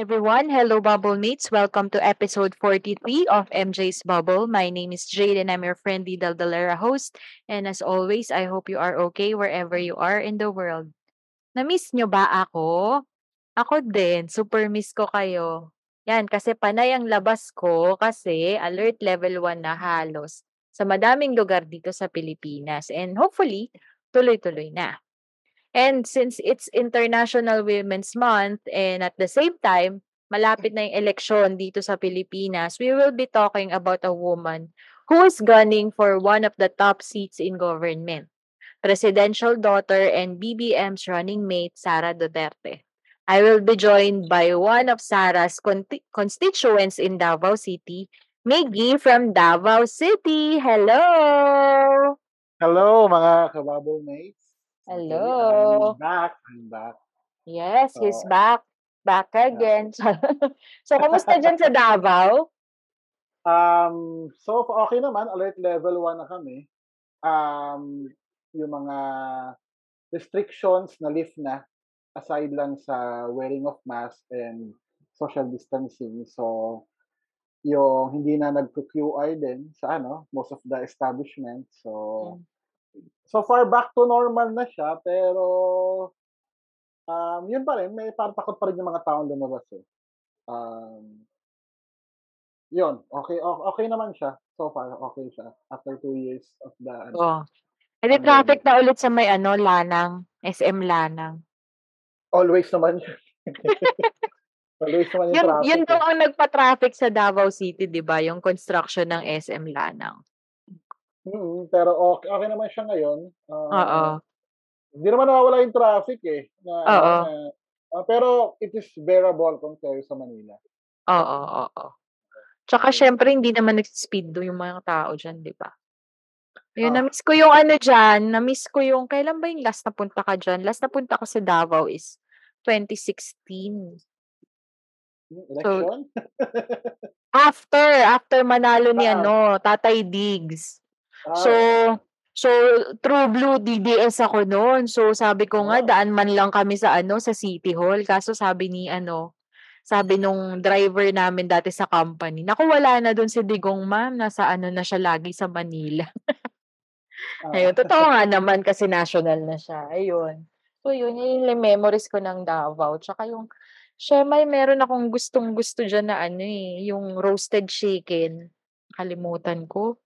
Everyone. Hello Bubble Mates. Welcome to episode 43 of MJ's Bubble. My name is Jade and I'm your friendly Daldalera host. And as always, I hope you are okay wherever you are in the world. Na-miss nyo ba ako? Ako din. Super miss ko kayo. Yan, kasi panay ang labas ko kasi alert level 1 na halos sa madaming lugar dito sa Pilipinas. And hopefully, tuloy-tuloy na. And since it's International Women's Month and at the same time, malapit na yung eleksyon dito sa Pilipinas, we will be talking about a woman who is gunning for one of the top seats in government. Presidential daughter and BBM's running mate, Sara Duterte. I will be joined by one of Sara's con- constituents in Davao City, Miggy from Davao City. Hello! Hello mga kababble mates. Hello. I'm back. I'm back. Yes, he's So, back. Back again. so, kamusta dyan sa Davao? Um, so okay naman, alert level 1 na kami. Um, yung mga restrictions na lift na aside lang sa wearing of mask and social distancing. So yung hindi na nagko-QI din sa ano, most of the establishments. So Mm. So far back to normal na siya pero um, yun pa rin, may parang takot pa rin yung mga taong lumabas eh. Um, yun, okay, okay, okay naman siya. So far, okay siya. After two years of the ano, Oh. E di traffic na ulit sa may ano, Lanang. SM Lanang. Always naman. Always naman yung Yun, traffic yun eh. daw ang nagpa-traffic sa Davao City, di ba? Yung construction ng SM Lanang. Mm, pero okay, okay naman siya ngayon. Oo. Uh, hindi naman nawawala yung traffic eh. Na, ano, Oo. na, ah, pero it is bearable compared sa Manila. Oo, oo. Tsaka So, syempre, hindi naman nag-speed do yung mga tao dyan, di ba? Yun, ah, na-miss ko yung ano dyan. Na-miss ko yung, kailan ba yung last na punta ka dyan? Last na punta ko sa Davao is 2016. hmm, So, election? after, after manalo ni Ah, ano, Tatay Diggs. So, ah, so True Blue DDS ako noon. So sabi ko nga daan man lang kami sa ano sa City Hall. Kaso sabi ni ano, sabi nung driver namin dati sa company, naku wala na doon si Digong ma'am, nasa ano na siya lagi sa Manila. Ayun, Ah, totoo nga naman kasi national na siya. Ayun. So yun, yun yung memories ko ng Davao. Tsaka yung, siya may meron akong gustong gusto dyan na ano eh, yung roasted chicken. Kalimutan ko.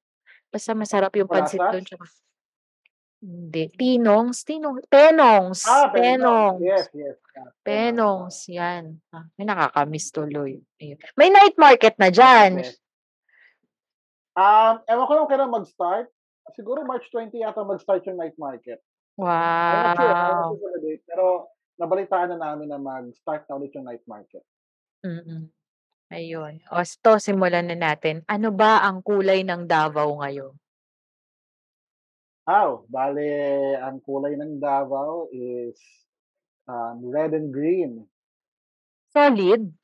Basta masarap yung pansit doon. Parasas? Tsaka, hindi. Tinongs? Tinong, tenongs. Ah, Penong. Tenongs. Yes, yes. Ah, Penong. Penongs. Yan. Ah, may nakakamiss tuloy. Ayun. May night market na dyan. best. Um, ewan ko lang kailan mag-start. Siguro March 20 yata mag-start yung night market. Wow. sure date. Pero nabalitaan na namin na mag-start na ulit yung night market. Mm-mm. Ayun. O, ito, simulan na natin. Ano ba ang kulay ng Davao ngayon? Aw, bale, ang kulay ng Davao is um, red and green. Solid?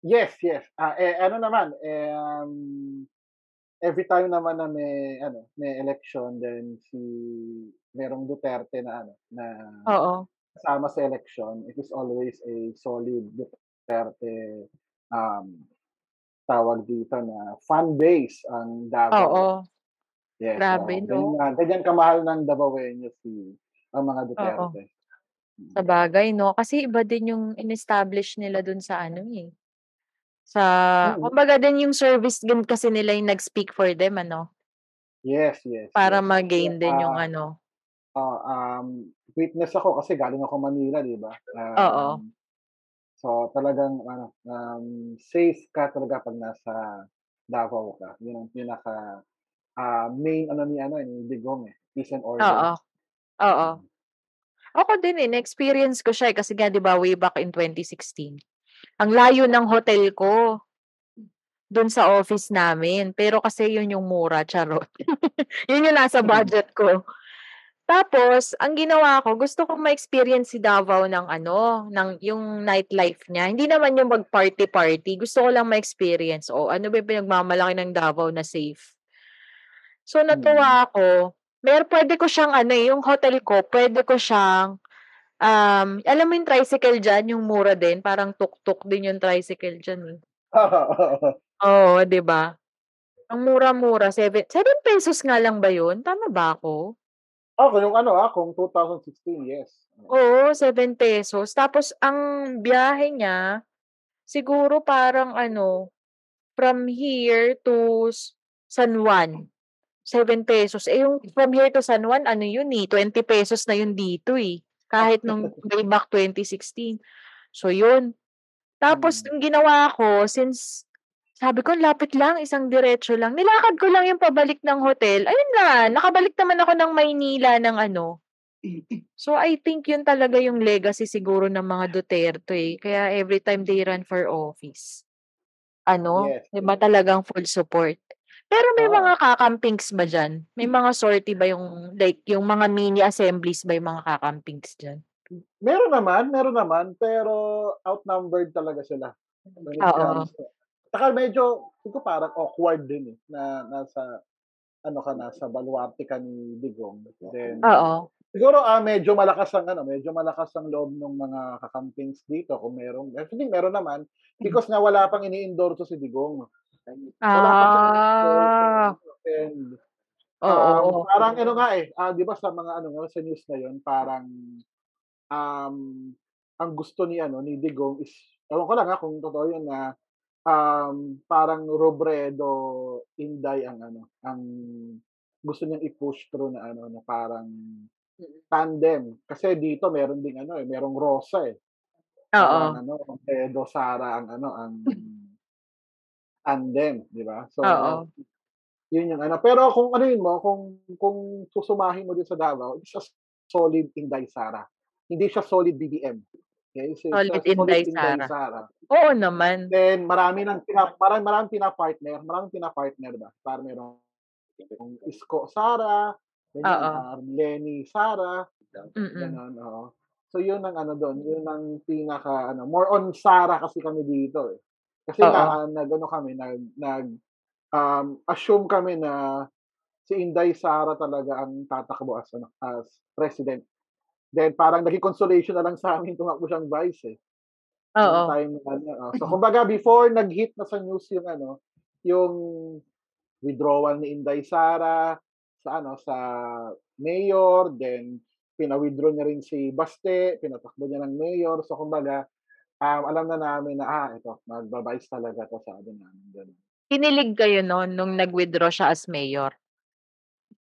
Yes, yes. Ah, eh, ano naman, eh, um, every time naman na may ano, may election then si merong Duterte na ano na Oo. kasama sa election, it is always a solid Duterte um tawag dito na fan base ang Davao. Oo. Yes, Grabe, so no? ganyan, ganyan kamahal ng Davaoeño si ang mga Oo. Duterte. Sa Mm. bagay, no? Kasi iba din yung in-establish nila dun sa ano eh. Sa, Mm. kumbaga din yung service din kasi nila yung nag-speak for them, ano? Yes, yes, Para yes. ma-gain din yung Ah, ano. ah, um, witness ako kasi galing ako Manila, 'di ba? Oo. Um, so talagang ano, um, safe ka talaga pag nasa Davao ka. Yun ang pinaka ah, main ano ni ano ni Digong eh, peace and order. Oo. Oo. Mm. Ako din eh, na-experience ko siya eh, kasi nga 'di ba way back in 2016. Ang layo ng hotel ko. dun sa office namin. Pero kasi yun yung mura, charot. yun yung nasa Mm. budget ko. Tapos ang ginawa ko, gusto kong ma-experience si Davao ng ano, ng yung nightlife niya. Hindi naman yung mag-party-party, gusto ko lang ma-experience, oh, ano ba yung pinagmamalaki ng Davao na safe. So Mm. natuwa ako. Mer puwede ko siyang ano, eh, yung hotel ko puwede ko siyang, um, alam mo yung tricycle diyan, yung mura din, parang tuk-tuk din yung tricycle diyan, eh. Oo, 'di ba? Ang mura-mura, seven ₱7 nga lang ba yun? Tama ba ako? Oh, kung yung ano, ah, kung 2016, yes. Oo, ₱7 tapos ang biyahe niya, siguro parang ano, from here to San Juan, ₱7. Eh, yung from here to San Juan ano yun, eh, ₱20 na yun dito, eh, kahit nung way back 2016. So yun. Tapos Mm. ang ginawa ko since sabi ko, "Ang lapit lang, isang diretso lang." Nilakad ko lang yung pabalik ng hotel, ayun na, nakabalik naman ako ng Maynila ng ano. So I think yun talaga yung legacy siguro ng mga Duterte, eh, kaya everytime they run for office, ano, Yes, 'di ba yes. talagang full support. Pero may Oo. mga kakampings ba diyan? May mga sortie ba yung like yung mga mini assemblies ba yung mga kakampings diyan? Meron naman, meron naman, pero outnumbered talaga sila Oo. Tsaka medyo siguro parang awkward din, eh, na nasa ano ka, nasa baluarte ka ni Digong. Then Oo. siguro, ah, medyo malakas ang ano, medyo malakas ang loob nung mga kakampings dito kung merong actually meron naman, because nga wala pang ini-endorso si Digong. Wala Ah. ini-endorso and, Oo. um, parang ano nga, eh, ah, 'di ba sa mga ano nga, sa news na yun parang, um, ang gusto ni ano, ni Digong is ewan ko lang, ah, kung totoo yun na, um, parang Robredo, Inday ang ano, ang gusto niyang i-push through na ano, na parang tandem. Kasi dito meron ding ano, eh, merong Rosa, eh. Oo. ano, Robredo, Sara ang ano, ang tandem, 'di ba? So, Oo. yun yung ano. Pero kung anuhin mo, kung kung susumahin mo din sa Davao, it's a solid Inday Sara. Hindi siya solid BBM. Okay? So, a Solid solid Inday Sara. Sara. Oo naman. Then marami ng pina maram maraming pina-partner, maraming pina-partner ba? Parang merong yung Isko Sara, Oo. ah, Lenny Sara, gano'n, oo. So yun ang ano dun, yun ang pinaka ano, more on Sara kasi kami dito, eh. Kasi nga, ah, nag-ano kami, nag nag, um, assume kami na si Inday Sara talaga ang tatakbo as ano, as president. Then parang naging consolation na lang sa'min tumakbo siyang vice, eh. Oo. time ano, oh. So kumbaga before nag-hit na sa news yung ano, yung withdrawal ni Inday Sara sa ano, sa mayor, then pina-withdraw niya rin si Baste, pinatakbo niya ng mayor. So kumbaga, um, alam na namin na, ah, ito magba-vice talaga 'to sabi namin, gano'n. Kinilig kayo nun nung nag-withdraw siya as mayor?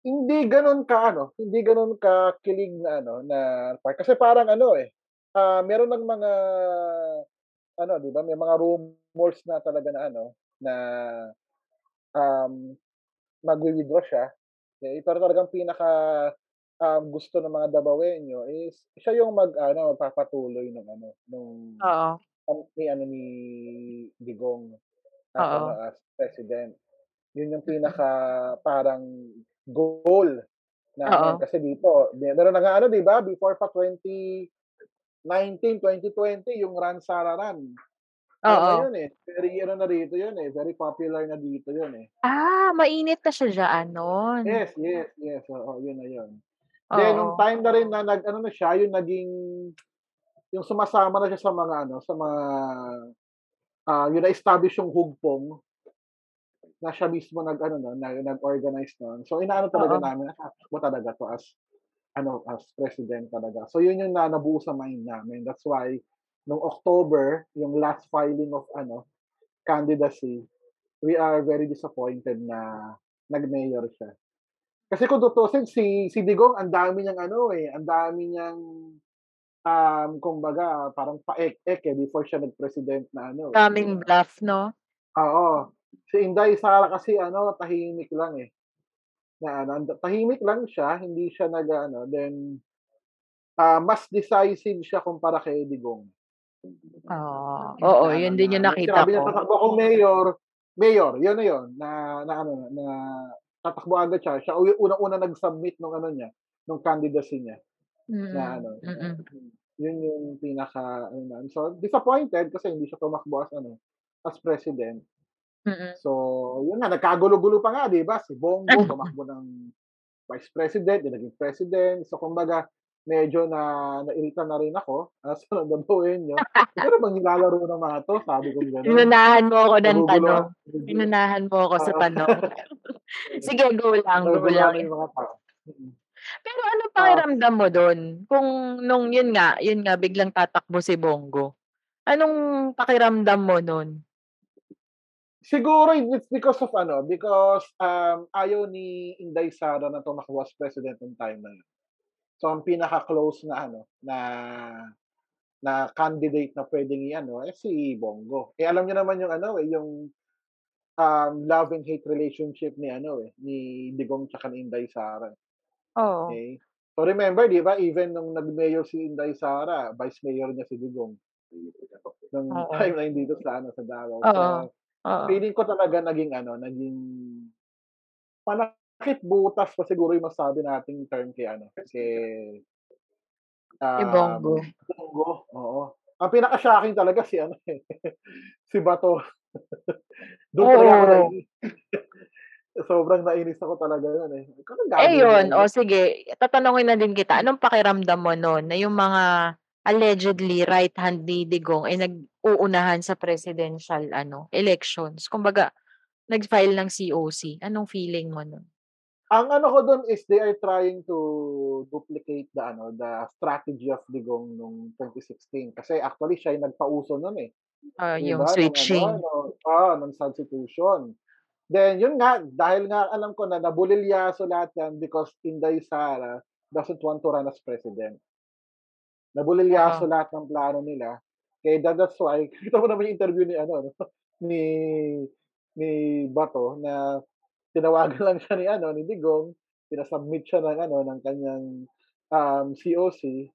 Hindi gano'n ka-ano, hindi gano'n kakilig na ano, na. Kasi parang ano, eh, ah, meron ng mga ano, 'di ba, may mga rumors na talaga na ano, na, um, magwi-withdraw siya. Eh, pero talagang pinaka, um, gusto ng mga Davaoenyo is siya yung mag-ano, magpapatuloy nung ano, nung Oo. um, ni ano, ni Digong as ano, Oo. as president. Yun yung pinaka parang goal namin. Oo. Kasi dito, meron na nga ano, 'di ba, before pa 2019, 2020 yung Run Sara Run. Ano na Oo. yun, eh, very ano na dito yun, eh, very popular na dito yun, eh. Ah, mainit na siya diyaan nun. Yes, yes, yes, oo, yun na yun. Then nung Oo. time na rin na nag-ano na siya, yung naging yung sumasama na siya sa mga ano, sa mga, ah, yung na-establish yung hugpong, na siya mismo nag-ano nun, na nag-organize nun. So inaano talaga Oo. namin, ah, tatakbo talaga 'to as ano, as president talaga. So yun yung na nabuo sa mind namin. That's why nung October, yung last filing of ano, candidacy, we are very disappointed na nag-mayor siya. Kasi kung tutuusin si si Digong ang dami niyang ano, eh, ang dami niyang, um, kumbaga parang paek-ek, eh, before siya nag-president na ano, eh, Daming bluff 'no? Oo. Si Inday Sara kasi ano, tahimik lang, eh. Na ano, tahimik lang siya, hindi siya nag-aano, then, ah, mas decisive siya kumpara kay Digong. Ah, oo, Na ano, yun din yung na nakita sinabi niya ko. tatakbo akong mayor, mayor, yun na yun, na, na ano, na tatakbo agad siya. Siya unang-una nag-submit nung ano niya, nung candidacy niya na Mm, ano, mm. yun yung pinaka ano na. So disappointed kasi hindi siya tumakbo as ano, as president. Mm. So, yun nga nagkagulo-gulo pa nga, 'di ba? Si Bongo tumakbo ng vice president, din naging president. So kumbaga medyo na nairita na rin ako. As ano gagawin niyo? Ano bang nilalaro ng mga 'to? Sabi ko gano'n. Inunahan mo ako ng tanong. Inunahan mo ako sa tanong. Sige, go lang, go lang. yung. Pero ano Ah. pakiramdam mo dun? Kung nung yun nga, yun nga biglang tatakbo si Bongo. Anong pakiramdam mo nun? Siguro it's because of ano, because um, ayaw ni Inday Sara na tumakbo as president nung time na yun. So ang pinaka-close na ano, na na candidate na pwedeng i-ano, eh si Bongo. Eh alam niyo naman yung ano eh, yung um, love and hate relationship ni ano eh, ni Digong tsaka ni Inday Sara. Oo. Okay? So remember, di ba, even nung nag-mayor si Inday Sara, vice mayor niya si Digong. Nung Oo. time na hindi dito sa ano, sa Davao. Oo. So, Oo. feeling ko talaga naging ano, naging panakit butas pa siguro yung masabi nating term kay ano, kay um, Bongo. Bongo, oo. Ang pinaka-shocking talaga si ano eh, si Bato. Doon talaga ako Oo. nainis. Sobrang nainis ako talaga yun eh. Anong Eh yun, o sige, tatanungin na din kita, anong pakiramdam mo nun na yung mga allegedly right hand ni Digong ay nag-uunahan sa presidential ano elections? Kumbaga, nag-file ng COC. Anong feeling mo nun? Ang ano ko doon is they are trying to duplicate the ano, the strategy of Digong nung 2016 kasi actually siya yung nagpauso noon eh. Ah, 'Di yung switching. ano, no, ah, ng substitution. Then yun nga, dahil nga alam ko na nabulilyaso lahat yan because Inday Sara doesn't want to run as president. Nabulilyaso Oo. lahat ng plano nila. Kaya that, that's why, kita mo naman yung interview ni ano, no, ni ni Bato na tinawagan lang siya ni ano, ni Digong, pinasubmit siya ng ano, ng kanyang um, COC.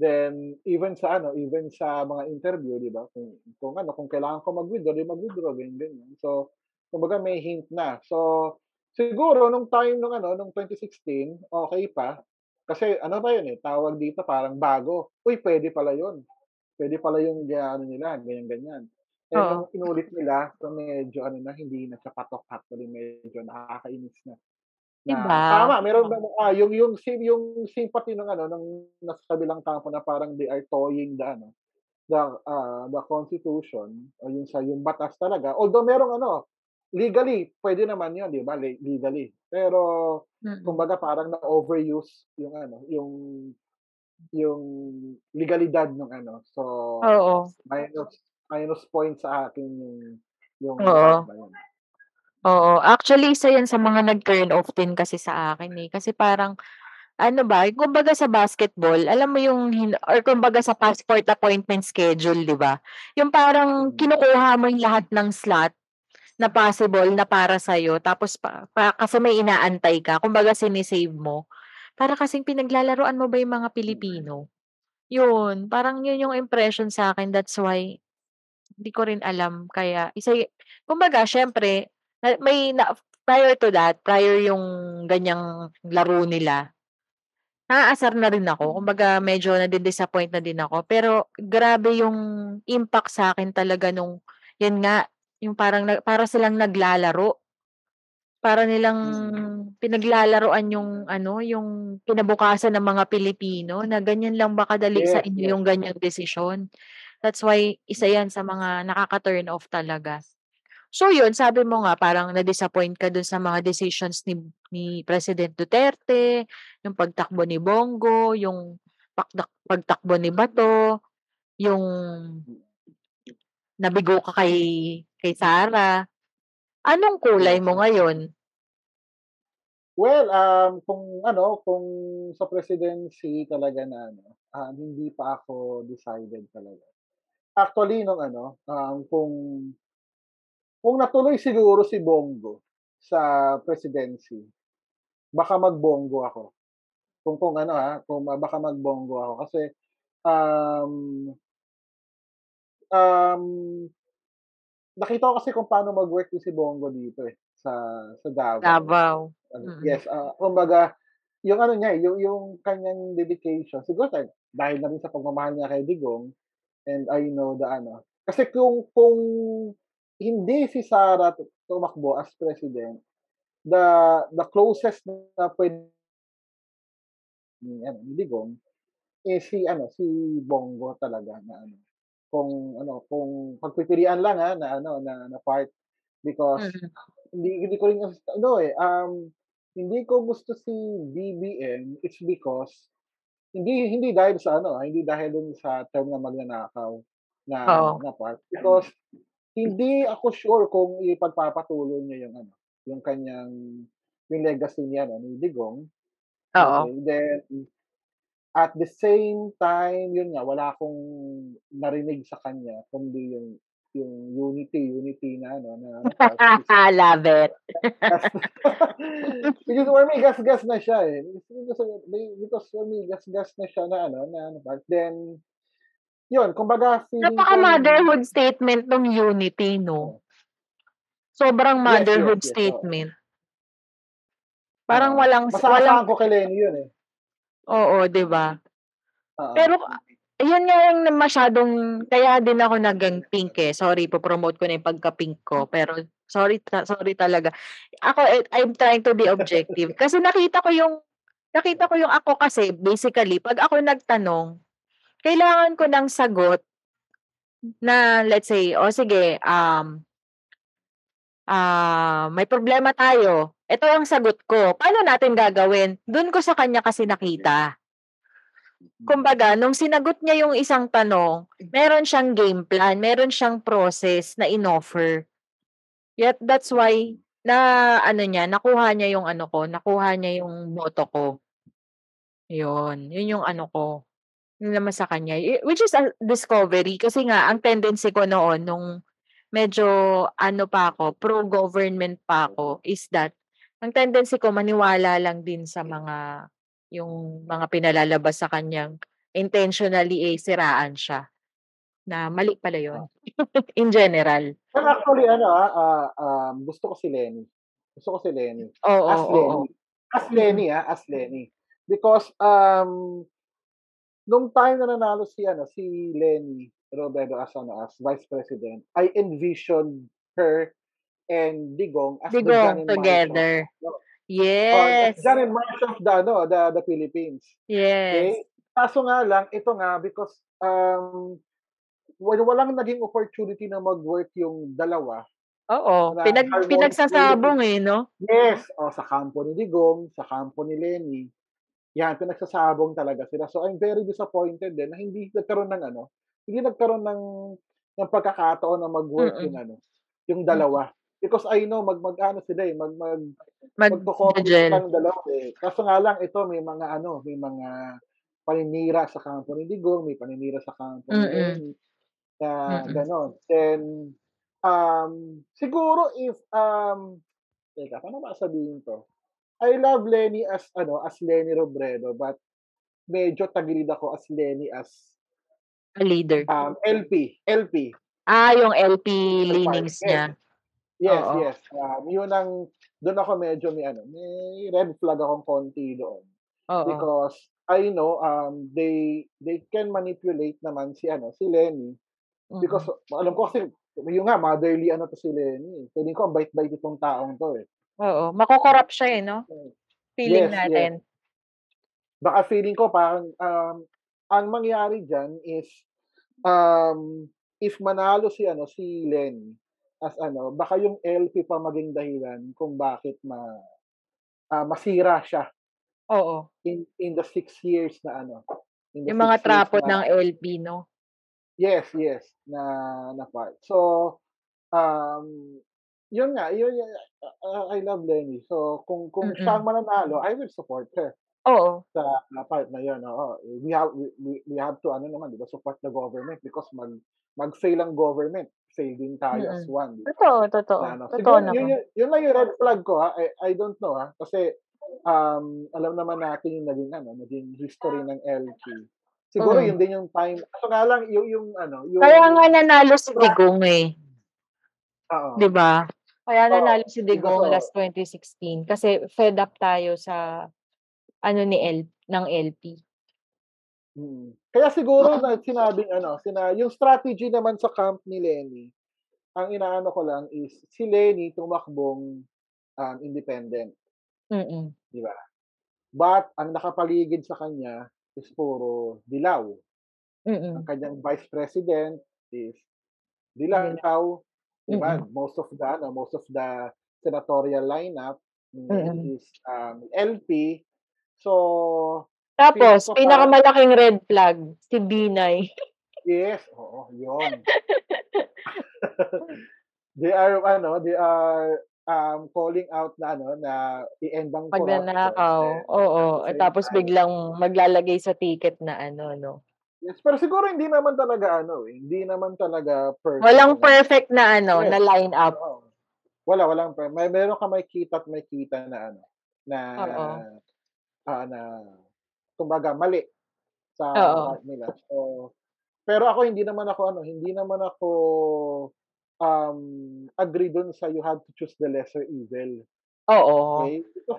Then even sa ano, even sa mga interview, 'di ba? Kung, kung ano, kung kailangan ko mag-withdraw, di mag-withdraw ganyan ganyan. So, kumbaga may hint na. So, siguro nung time nung ano, nung 2016, okay pa. Kasi ano pa yun eh, tawag dito parang bago. Uy, pwede pala yun. Pwede pala yung ano nila, ganyan ganyan. Eh Oo. nung inulit nila, so medyo ano na, hindi na siya patok actually, medyo nakakainis na. Na Diba? tama, meron ba ah, yung yung sim yung sympathy ng ano ng nasa kabilang kampo na parang they are toying the ano, the ah, the constitution o yung sa yung batas talaga. Although merong ano, legally pwede naman yun, 'di ba? Le- Legally. Pero Mm. kumbaga parang na-overuse yung ano, yung yung legalidad ng ano. So Oo. minus minus point sa akin yung yung Oo. Oo, actually isa yan sa mga nag-turn off din kasi sa akin eh. Kasi parang ano ba, kumbaga sa basketball, alam mo yung hin or kumbaga sa passport appointment schedule, 'di ba? Yung parang Mm. kinukuha mo yung lahat ng slot na possible na para sa'yo tapos pa pa kasi may inaantay ka, kumbaga sine-save mo. Para kasing pinaglalaruan mo ba yung mga Pilipino. Yun, parang yun yung impression sa'kin, that's why hindi ko rin alam kaya isa kumbaga siyempre na may na prior to that, prior yung ganyang laro nila, naaasar na rin ako. Kumbaga medyo nadi-disappoint na din ako. Pero grabe yung impact sa'kin talaga nung yun nga, yung parang para silang naglalaro. Para nilang Mm. pinaglalaruan yung ano, yung kinabukasan ng mga Pilipino na ganyan lang ba kadali sa Yes, inyo yes. yung ganyang desisyon. That's why isa yan sa mga nakaka-turn off talaga. So yun, sabi mo nga parang na-disappoint ka dun sa mga decisions ni ni President Duterte, yung pagtakbo ni Bongo, yung pagtakbo ni Bato, yung nabigo ka kay kay Sara. Anong kulay mo ngayon? Well, um, kung ano, kung sa presidency talaga na ano, um, hindi pa ako decided talaga. Actually nung ano, um, kung kung natuloy siguro si Bongo sa presidency, baka mag-Bongo ako. Kung kung ano ha, kung baka mag-Bongo ako kasi um um nakita ko kasi kung paano mag-work si Bongo dito eh, sa sa Davao. Davao. Ano, yes, ah, kumbaga, yung ano niya, eh, yung yung kanyang dedication, siguro dahil dahil na rin sa pagmamahal niya kay Digong, and I know the ano, kasi kung kung hindi si Sara tu tumakbo as president, the the closest na puwede ni ano, ni Digong, eh, si ano, si Bongo talaga na ano, kung ano, kung pagpipilian lang, ah, na ano, na na part because Mm. hindi hindi ko rin ano, eh, um, hindi ko gusto si BBM, it's because hindi hindi dahil sa ano, ah, hindi dahil dun sa term na magnanakaw na Oo. na part, because hindi ako sure kung ipagpapatuloy niya yung ano, yung kanyang yung legacy ni ano, ni Digong. Oo. Okay, then at the same time, yun nga, wala akong narinig sa kanya kundi yung yung unity unity na ano, na na Love it. because for me gas-gas na siya, eh. Because because for me gas-gas na siya na ano, na ano part, then yun, kumbaga feeling Napaka-motherhood statement nung unity 'no? Sobrang Yes, yes, motherhood yes, oo. statement. Parang Oo. walang Masasahan walang ko kay Lenny yun, eh. Oo, 'di ba? Oo. Pero yun nga yung masyadong kaya din ako naging pink, eh. Sorry, po-promote ko na yung pagka-pink ko, pero sorry ta sorry talaga. Ako, eh, I'm trying to be objective kasi nakita ko yung nakita ko yung ako kasi basically 'pag ako nagtanong, kailangan ko ng sagot na let's say, "O sige, um" "ah, may problema tayo, eto ang sagot ko, paano natin gagawin?" Dun ko sa kanya kasi nakita. Kumbaga nung sinagot niya yung isang tanong, meron siyang game plan, meron siyang process na inoffer. Yet that's why na ano niya, nakuha niya yung ano ko, nakuha niya yung boto ko. Yun, yun yung ano ko, yun naman sa kanya, which is a discovery kasi nga ang tendency ko noon nung medyo ano pa ako, pro-government pa ako is that ang tendency ko maniwala lang din sa mga yung mga pinalalabas sa kanyang intentionally, eh, siraan siya. Na mali pala yun, in general. Pero actually ano, ah, ah, um, gusto ko si Lenny. Gusto ko si Lenny. Oo, As oo. Lenny. As Mm. Lenny, ah, as Lenny. Because, um, nung time na nanalo si ano, si Lenny Robredo as ano, as Vice President, I envisioned her and Digong as the Digong John and Marshall together. oh, Yes. as John and Marshall of the ano, the the Philippines. Yes. Okay? Kaso nga lang, ito nga because, um, wal walang naging opportunity na mag-work yung dalawa Oo, na pinag pinagsasabong, eh, 'no? Yes, oh, sa kampo ni Digong, sa kampo ni Lenny, yan pinagsasabong talaga sila. So, I'm very disappointed din na hindi nagkaroon ng ano, hindi nagkaroon ng ng pagkakataon na mag-work yung Mm. ano, yung Mm. dalawa. Because I know mag mag-aano sila, eh, mag mag Mag-je-gel. silang dalawa, eh. Kaso nga lang ito may mga ano, may mga paninira sa kampo ni Digong, may paninira sa kampo ni Mm. Lenny, na gano'n. Then, um, siguro if, um, teka paano ba sasabihin 'to? I love Lenny as ano, as Lenny Robredo, but medyo tagilid ako as Lenny as leader. um, LP, LP. Ah, yung LP leanings yes. niya. Yes, Oo. yes. Um, yun ang dun ako medyo may ano, may red flag akong konti doon. Oo. Because I know, um, they they can manipulate naman si ano, si Lenny because Mm. alam ko kasi yun nga motherly ano 'to si Lenny. Feeling ko ang bait-bait itong taong 'to, eh. Oo, mako-corrupt siya, eh, 'no? Hmm. Feeling Yes, yes. natin. Baka feeling ko parang, um, ang mangyari diyan is, um, if manalo si ano, si Lenny as ano, baka yung LP pa maging dahilan kung bakit ma ah, masira siya Oo. in in the 6 years na ano, in the Yung mga 6 years trapot na ng LP, 'no? Yes, yes, na na part. So, um, yun nga, yun ah, I love Lenny. So, kung kung siya ang Mm. mananalo, I will support her Oo. sa na part na yun, oo. We have we we we have to ano naman, 'di ba, support the government because mag mag-fail ang government, fail din tayo as Mm. one, 'di ba? Totoo, totoo. Na ano, Totoo siguro yun yun yun lang yung red flag ko, ha. I I don't know, ha, kasi, um, alam naman natin yung naging ano, naging history ng LP. Siguro Mm. yun din yung time kaso nga lang yung yung ano, Kaya nga yung nanalo si Digong, eh. Oo. 'Di ba? Kaya nanalo si Digong sa last 2016 kasi fed up tayo sa ano ni L ng LP. Mm. Kaya siguro na sinabing ano, sina yung strategy naman sa camp ni Leni, ang inaano ko lang is si Leni tumakbong, um, independent. Mm. 'Di ba? But ang nakapaligid sa kanya is puro dilaw. Ang Mm. kanyang vice president is Dilaw. dilaw, 'di ba? Mm. Most of the ano, most of the senatorial lineup Mm. is, um, LP. So, Tapos pinakamalaking red flag, si Binay. Yes, oo, yun. They are ano, they are, um, calling out na ano, na i-end ang corruption Magnanakaw, and oo. at tapos time biglang maglalagay sa ticket na ano 'no. Yes, pero siguro hindi naman talaga ano, eh, hindi naman talaga perfect Walang ang perfect na ano, Yes, na line up. oo. Wala, walang per may meron kang makikita at makikita na ano, na, Oo. Ah, na kumbaga mali sa Oo. nila. So, pero ako hindi naman ako ano, hindi naman ako, um, agree dun sa you have to choose the lesser evil. Oo. Ka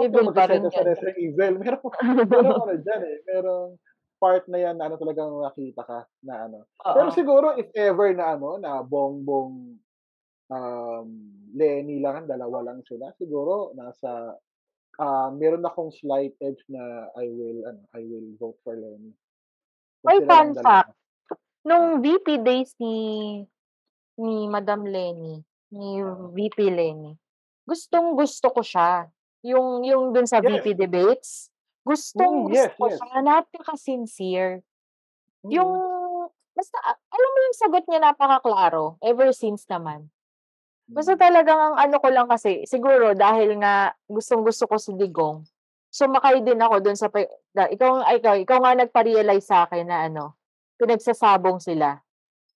Evil pa rin sa lesser evil? Merong merong ano diyan, eh, merong part na 'yan na ano talagang makita ka na ano. Pero Oo. siguro if ever na ano, na Bongbong, um, Leni lang, dalawa lang sila, siguro nasa, ah, meron akong slight edge na I will ano, I will vote for Leni. Kung May fun fact, Ah. nung VP days ni ni Madam Leni, ni Oo. VP Leni, gustong-gusto ko siya. Yung yung dun sa Yes. VP debates, Mm, gustong-gusto yes, ko yes. siya, napaka-sincere. Yung Mm. basta a alam mo yung sagot niya napakaklaro, ever since naman. Basta talagang ang ano ko lang kasi, siguro dahil nga gustong-gusto ko si Digong, sumakay din ako dun sa ikaw ikaw ikaw nga nagpa-realize sa'kin na ano, pinagsasabong sila.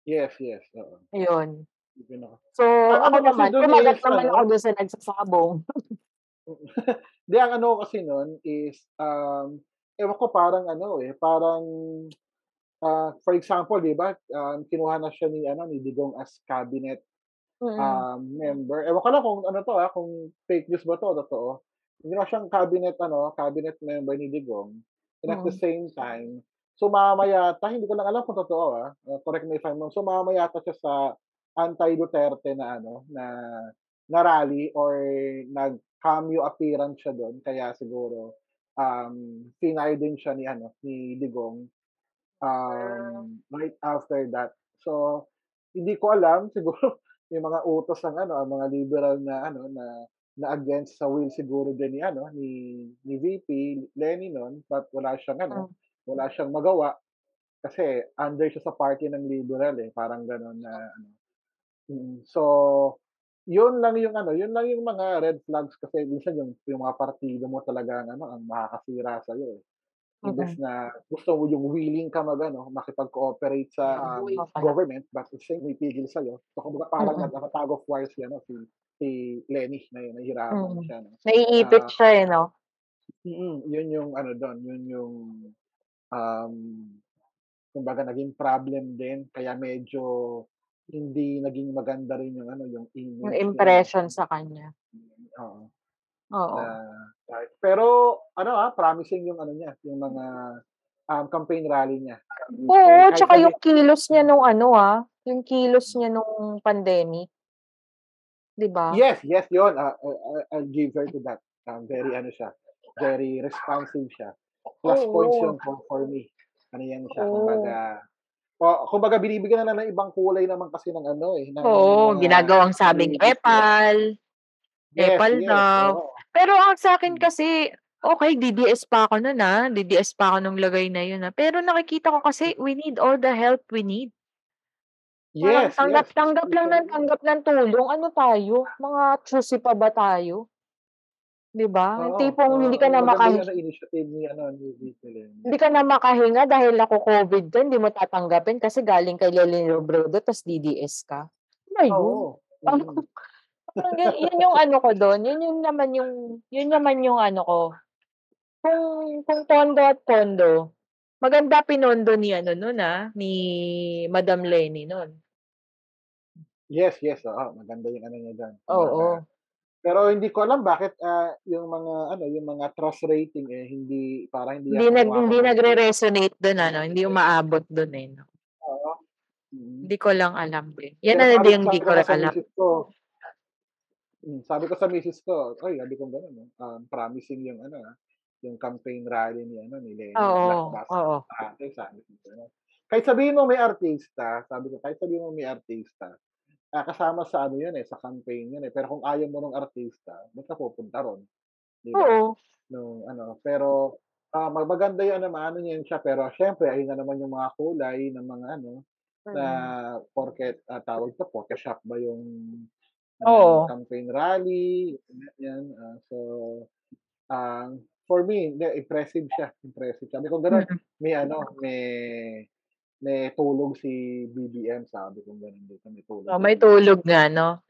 Yes, yes, oo. Ayun. Ako. So, Ang ako ano kasi naman, kumagat naman ako ano dun sa nagsasabong. 'Di ang ano kasi nun is, um, ewan ko parang ano, eh, parang, ah, for example 'di ba, um, kinuha na siya ni ano, ni Digong as cabinet, Mm. um, member. Ewan ko lang kung ano 'to, ah, kung fake news ba 'to totoo. Ginawa siyang cabinet ano, cabinet member ni Digong and at the Mm. same time, sumama yata, hindi ko lang alam kung totoo, ah, uh, correct me if I'm wrong, sumama yata siya sa anti-Duterte na ano, na na rally or nag-cameo appearance siya dun kaya siguro, um, finire din siya ni ano, ni Digong, Ah. um, right after that. So, hindi ko alam, siguro may mga utos ang ano, ang mga liberal na ano, na na against sa will siguro din ni ano, ni ni VP Leni nun, but wala siyang ano, Hmm. wala siyang magawa. Kasi under siya sa party ng liberal, eh, parang gano'n na ano. Mm, so, yun lang yung ano, yun lang yung mga red flags kasi minsan yung yung mga partido mo talaga ano, ang makakasira sa'yo, eh. Imbes Mm. na gusto mo yung willing ka mag-ano, makipag-cooperate sa, um, Oo pala. government but the same pumipigil sa'yo. So, kumbaga parang Mm. nag naka-tug of war si ano, si si Leni na nahihirapan Mm. siya 'no. Naiipit Ah siya, eh, 'no? Mm, yun yung ano dun, yun yung, um, kumbaga naging problem din kaya medyo hindi naging maganda rin yung ano, yung Yung image niya 'no. impression sa kanya. Oo. Na Oo. kahit pero ano, ah, promising yung ano niya, yung mga, um, campaign rally niya. Oo, Kahit tsaka yung kilos niya hmm. nung ano, ah, yung kilos niya nung pandemic. 'Di ba? Yes, yes, yun, ah, I I I'll give her to that. Um, very ano siya, very responsive siya. Plus points Oo. yun for for me. Ano yan siya, Oo. kumbaga o kumbaga binibigyan na lang ng ibang kulay naman kasi ng ano, eh, ng Oo, mga ginagawang sabing epal. Yes, Epal yes, daw. oo. Pero ang sa'kin Hmm. kasi, okey DDS pa ako nun, ah, DDS pa ako nung lagay na yun, ah, pero nakikita ko kasi we need all the help we need. Parang Yes, yes, tanggap-tanggap lang ng tanggap ng tulong, ano tayo, mga choosy pa ba tayo? 'Di ba? Oo, tipong hindi ka na ano, initiative ni ano, ni hindi ka na makahinga dahil nako-COVID ka, hindi mo tatanggapin kasi galing kay Leni Robredo ta's DDS ka. Ano yun? Oo, Parang mm. gan yun yung ano ko dun, yun yung naman yung yun naman yung ano ko, kung kung pondo at pondo, maganda pinondo ni ano nun, ah, ni Madam Leni nun. Yes, yes, oo, maganda yung ano niya kumbaga Oo. pero hindi ko alam bakit, ah, yung mga ano, yung mga trust rating, eh, hindi parang hindi Hindi nag hindi nagre-resonate dun ano, hindi umaabot dun, eh, 'no? Oo, mm. Hindi ko lang alam din. Yan Pero na din hindi ko rin alam. ko hmm, sabi ko sa misis ko, "Uy, sabi kong gano'n 'no, um, promising yung ano, ah, yung campaign rally ni ano, ni Lenny Oo, oo. ate," sabi kong gano'n. Kahit sabihin mong may artista, sabi ko, "Kahit sabihin mong may artista, ah, kasama sa ano 'yun, eh, sa campaign 'yun, eh, pero kung ayaw mo nung artista, ba't ka pupunta ro'n?" 'Di ba? Oo. Nung ano, pero, ah, ma maganda yung ano, niyan siya, pero siyempre ayun na naman yung mga kulay ng mga ano, na Mm. porket, ah, tawag dito, photoshop ba yung ano, yung Oo. campaign rally, ganyan, ah, so, ah, for me, hindi impressive siya, impressive. Sabi kong gano'n, Mm. may ano, may may tulog si BBM, sabi kong gano'n dito, may tulog Oh, may tulog nga 'no?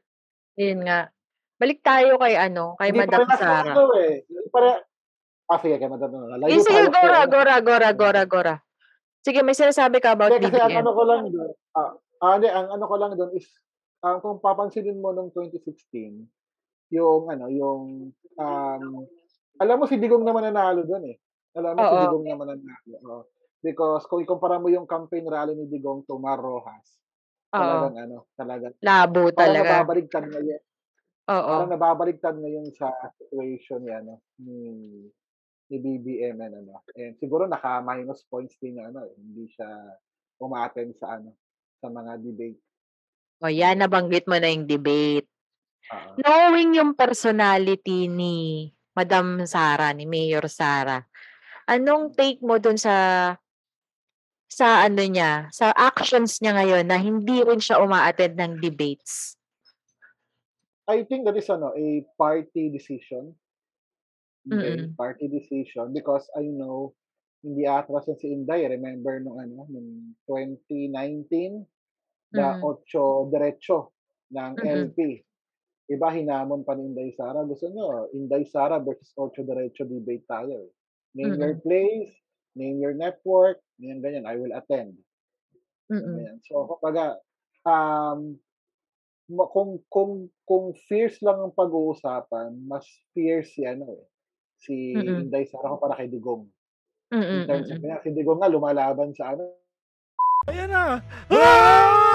Yun nga. Balik tayo kay ano, kay Hindi Madam Sara. ano, eh, hindi pare ah, sige kay Madam Eh, layo sige gora, ano gora, gora, mm. gora, gora. Sige may sinasabi ka about Hindi kasi ang BBM. ano ko lang ah, ah, hindi ang ano ko lang dun is, ah, kung papansinin mo nung 2016, yung ano, yung, um, alam mo si Digong naman nanalo dun, eh. Alam mo si Oo. Digong naman nanalo, oo. Because kung ikukumpara mo yung campaign rally ni Digong to Mar Roxas, Oo. talagang ano, talagang Labo parang talaga. nababaligtad ngayon parang Oo. nababaligtad ngayon sa situation ni ano, ni ni BBM and ano, and siguro naka-minus points din ano, eh, hindi siya uma-attend sa ano, sa mga debate. Oh, yan nabanggit mo na yung debate. Oo. Knowing yung personality ni Madam Sara, ni Mayor Sara, anong take mo dun sa sa ano niya, sa actions niya ngayon na hindi rin siya uma-attend ng debates? I think that is ano, a party decision. Okay, Mm. party decision because I know hindi aatras yan si Inday, remember nung ano, nung 2019, the Mm. Otso Diretso ng Mm. LP. 'Di ba hinamon pa ni Inday Sara, gusto niyo Inday Sara versus Otso Diretso debate tayo, eh. Name your Mm. place, name your network, ganyan, ganyan, I will attend. Mm. Ganyan. So kumbaga, um, ma kung kung kung fierce lang ang pag-uusapan, mas fierce si ano, eh, si Mm. Inday Sara kumpara kay Digong. In Mm, terms of mm. ganyan, si Digong nga lumalaban sa ano Ayan na! Ah!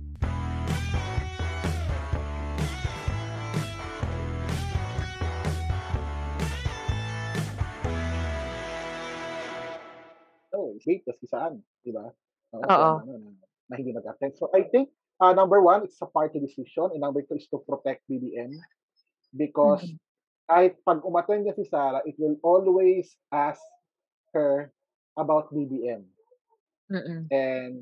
Debate kasi saan, 'di ba? Oo, Oo. ano na hindi mag-attend. So I think, ah, number 1, it's a party decision and number 2 is to protect BBM because Mm. kahit 'pag umattend yan si Sara, it will always ask her about BBM. Mm. And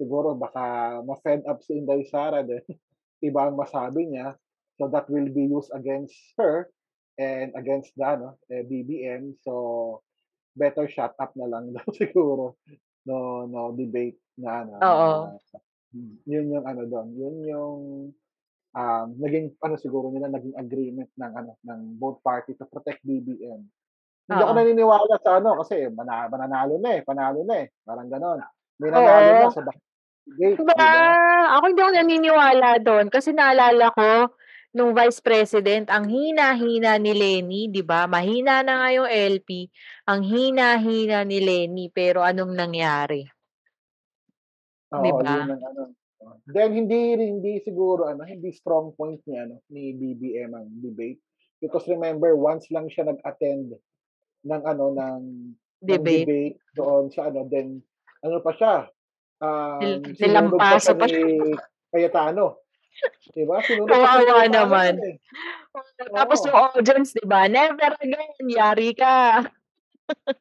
siguro baka ma-fed up si Inday Sara din, iba ang masabi niya, so that will be used against her and against the ano, eh, BBM. So, better shut up na lang daw siguro. No no debate na ano, na Oo. hmm, yun yung ano dun, yun yung, um, naging ano siguro nila, naging agreement ng ano, ng both party to protect BBM. Hindi ako Oo. naniniwala sa ano, kasi mana mananalo na, eh, panalo na, eh, parang gano'n. May nanalo na Oo. sa gate, Diba? 'di ba? Ako hindi ako naniniwala dun kasi naalala ko nung Vice President, ang hina-hina ni Lenny, 'di ba? Mahina na nga yung LP, ang hina-hina ni Lenny, pero anong nangyari? 'Di Oo, ba? yun ang ano, oh. Then hindi hindi siguro ano, hindi strong point ni ano, ni BBM ang debate. Because remember, once lang siya nag-attend ng ano ng ng Debate. debate doon sa ano then ano pa siya um Nil- sinunod pa siya nilampaso ni Cayetano. Diba? Sinunod Kawawa Cayetano naman. eh. Tapos Oo. yung audience, di ba? Never again, yari ka.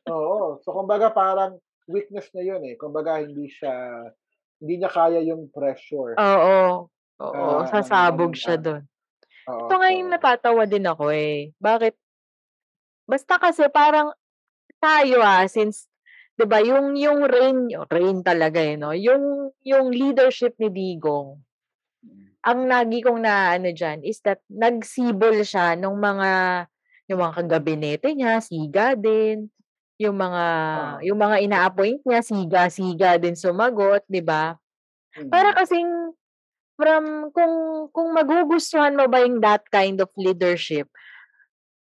Oo. So kumbaga parang weakness niya 'yun eh. Kumbaga hindi siya hindi niya kaya yung pressure. Oo. Oo, Ah, ng sasabog siya ano. doon. Oo. Ito nga yung So natatawa din ako eh. Bakit? Basta kasi parang tayo ah, since 'di ba yung yung reign, reign talaga eh no. Yung yung leadership ni Digong, ang lagi kong naano diyan is that nagsibol siya nung mga yung mga kagabinete niya, siga din. Yung mga Oo. yung mga ina-appoint niya, siga-siga din sumagot, 'di ba? Para Mm. kasing from kung kung magugustuhan mo ba yung that kind of leadership,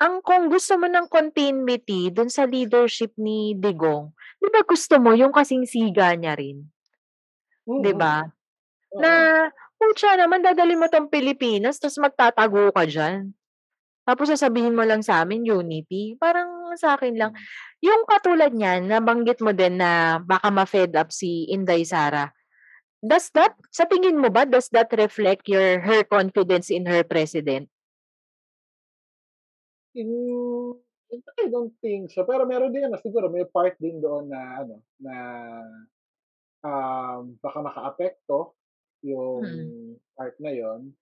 ang kung gusto mo ng continuity dun sa leadership ni Digong, 'di ba gusto mo yung kasing siga niya rin, 'di Mm. ba? Oo. Na, putya naman dadalhin mo 'tong Pilipinas ta's magtatago ka diyan. Tapos sasabihin mo lang sa'min unity. Parang sa'kin lang, yung katulad niyan nabanggit mo din na baka ma-fed up si Inday Sara. Does that sa tingin mo ba, does that reflect your her confidence in her president? In I don't think so. Pero meron din ano, siguro may part din doon na ano, na um, baka makaapekto yung Mm. part na yon.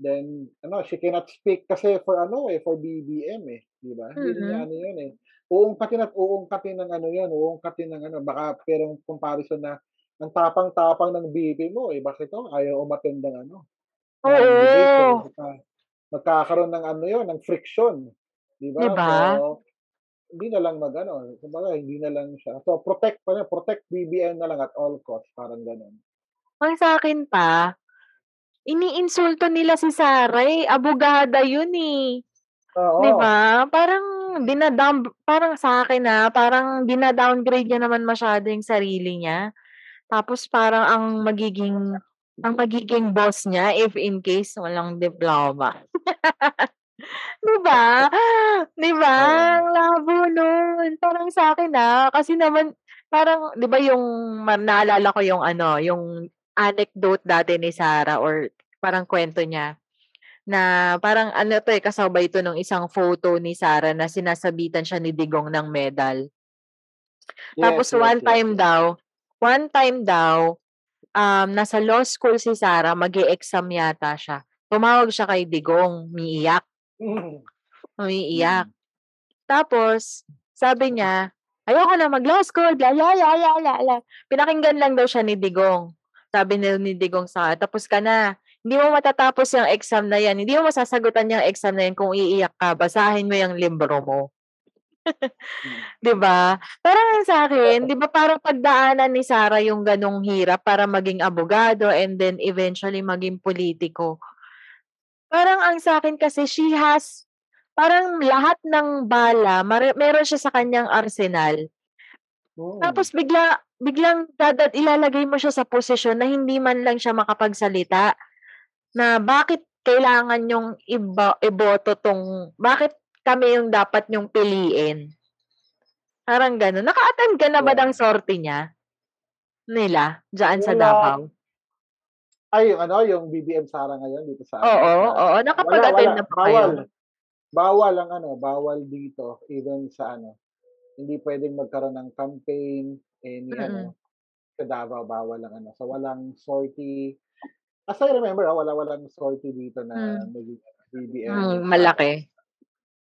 Then ano, she cannot speak kasi for ano eh, for BBM eh, 'di ba? Hindi rin niya ano yun eh. Uungkatin at uungkatin ng ano yun, uungkatin ng ano, baka pero comparison na ang tapang-tapang ng BP mo eh, bakit to ayaw umattend ng ano, ng. So, Oo. magka magkakaroon ng ano yun, ng friction, 'di ba? ba? So, hindi na lang mag-ano, kumbaga hindi na lang siya. So protect pa rin, protect BBM na lang at all costs, parang gano'n. Ang sa'kin pa, iniinsulto nila si Sara eh, abogada yun eh. 'Di Oo. ba? Parang dina-down parang sa'kin ah, parang dina-downgrade niya naman masyado yung sarili niya. Tapos parang ang magiging ang magiging boss niya if in case walang diploma. 'Di ba? 'Di ba? Ang labo nun. Parang sa'kin ah, kasi naman parang 'di ba yung naalala ko yung ano, yung anecdote dati ni Sara or parang kuwento niya, na parang ano 'to eh, kasabay 'to nung isang photo ni Sara na sinasabitan siya ni Digong ng medal. Tapos Yes, yes, one yes, time yes. daw one time daw, um, nasa law school si Sara, mag-e-exam yata siya. Tumawag siya kay Digong, umiiyak. Umiiyak. Mm. Tapos sabi niya, "Ayoko na mag-law school, bla bla bla bla bla bla." Pinakinggan lang daw siya ni Digong. Sabi ni Digong sa "Tapos ka na. Hindi mo matatapos yang exam na yan. Hindi mo masasagutan yang exam na yan kung iiyak ka. Basahin mo yang libro mo." 'Di ba? Parang sa'kin, 'di ba parang pagdaanan ni Sara yung ganong hirap para maging abogado and then eventually maging politiko. Parang ang sa'kin kasi she has parang lahat ng bala mare meron siya sa kanyang arsenal. Mm. Tapos bigla biglang dada ilalagay mo siya sa posisyon na hindi man lang siya makapagsalita, na bakit kailangan niyong ibo iboto 'tong bakit kami yung dapat niyong piliin. Parang gano'n. Naka-attend ka na ba ng Yeah. sorte niya? Nila, diyaan sa. Davao? Ay, yung ano, yung BBM Sara ngayon dito sa Oo, oo. wala, Nakapag-attend wala. na Bawal. kayo? Bawal ang ano, bawal dito even sa ano, hindi puwedeng magkaroon ng campaign, any Mm. ano, sa Davao bawal ang ano. So walang sortie. As I remember, ah, wala walang sortie dito na Hmm. naging BBM Hmm, Sara. malaki.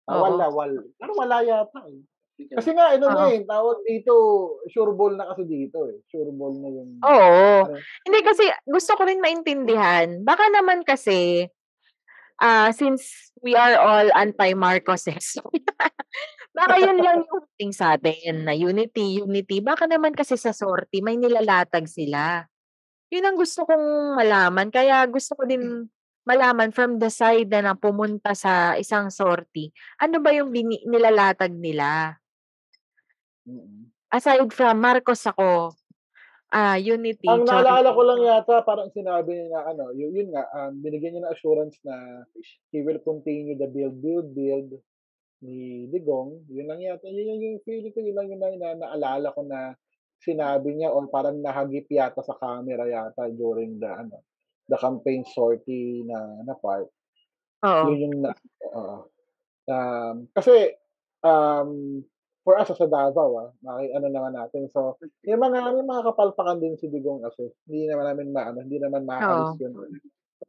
Ah, wala, Oo. wal parang wala yata eh. Kasi nga ano na Oo. eh, tawag dito, sure ball na kasi dito eh. Sure ball na yung Oo. ano Hindi kasi gusto ko rin maintindihan. Baka naman kasi, ah, since we are all anti-Marcoses, baka yun lang yung thing sa'tin na unity, unity. Baka naman kasi sa sortie may nilalatag sila. Yun ang gusto kong malaman. Kaya gusto ko din malaman from the side na na pumunta sa isang sortie, ano ba yung bini nilalatag nila? Mm. Aside from Marcos ako, Ah, Unity. Ang naalala ko lang yata, parang sinabi niya na ano, yun, yun nga, um, binigyan niya ng assurance na he will continue the build, build, build ni Digong. Yun lang yata, yun yung, yung feeling ko, yun lang yun lang na naalala ko na sinabi niya or parang nahagip yata sa camera yata during the ano the campaign sortie na na part. Oo. Yun yung na, oo. um, kasi um, for us as a Davao, ah, maki, ano naman natin. So, yung mga, yung mga kapalpakan din si Digong kasi hindi naman namin maano, hindi naman maalis Oo. yun.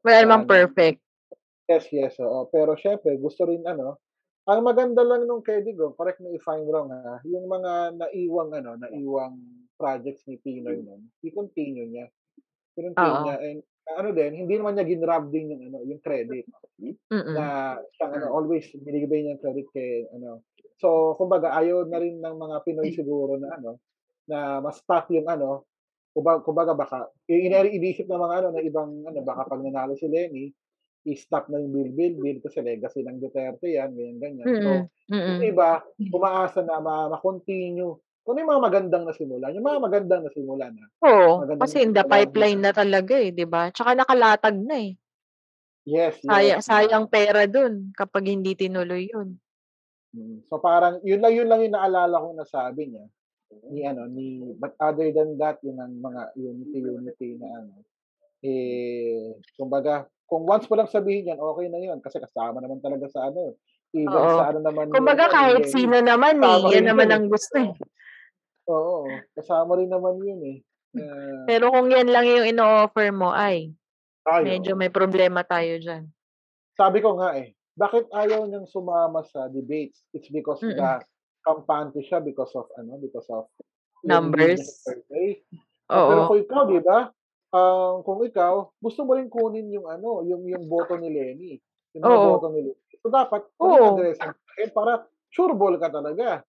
Wala Sa namang perfect. Yes, yes, oo. Pero syempre, gusto rin ano, ang maganda lang nung kay Digong, correct me if I'm wrong ha, yung mga naiwang ano, naiwang projects ni Pinoy nun, i-continue niya. Kinontinue niya and ano din, hindi naman niya ginrab din yung ano, yung credit Mm. na siyang ano, always binibigay niya yung credit kay ano. So, kumbaga ayaw na rin ng mga Pinoy siguro na ano, na mas top yung ano, kumbaga, kumbaga baka iniisip ng mga ano na ibang ano baka pag nanalo si Lenny, i-stop na yung bill bill bill kasi legacy ng Duterte yan, ganyan ganyan. So, Mm. yung iba umaasa na ma- ma-continue kung ano yung mga magandang nasimula, yung mga magandang nasimula na. Oo, Magandang kasi in the pipeline na talaga eh, 'di ba? Tsaka nakalatag na eh. Yes, Sayang yes. sayang pera dun kapag hindi tinuloy yun. Mm. So parang yun lang yun lang yung naalala kong nasabi niya ni ano ni but other than that yun ang mga unity unity na ano eh kumbaga kung once mo lang sabihin yan okay na yun kasi kasama naman talaga sa ano even Oo. sa ano naman Kumbaga yun, kahit Lenny. sino naman eh, yan naman yun ang eh. gusto eh. Oo, kasama rin naman yun eh. Uh, Pero kung yan lang yung ino-offer mo, ay, ayo. medyo may problema tayo dyan. Sabi ko nga eh, bakit ayaw niyang sumama sa debates? It's because Mm. the kampante siya because of ano, because of Numbers. Ah, pero Oo. kung ikaw, di ba? Um, kung ikaw, gusto mo rin kunin yung ano, yung yung boto ni Lenny. Yung mga boto ni Lenny. So dapat Oo. ka rin para sure ball ka talaga.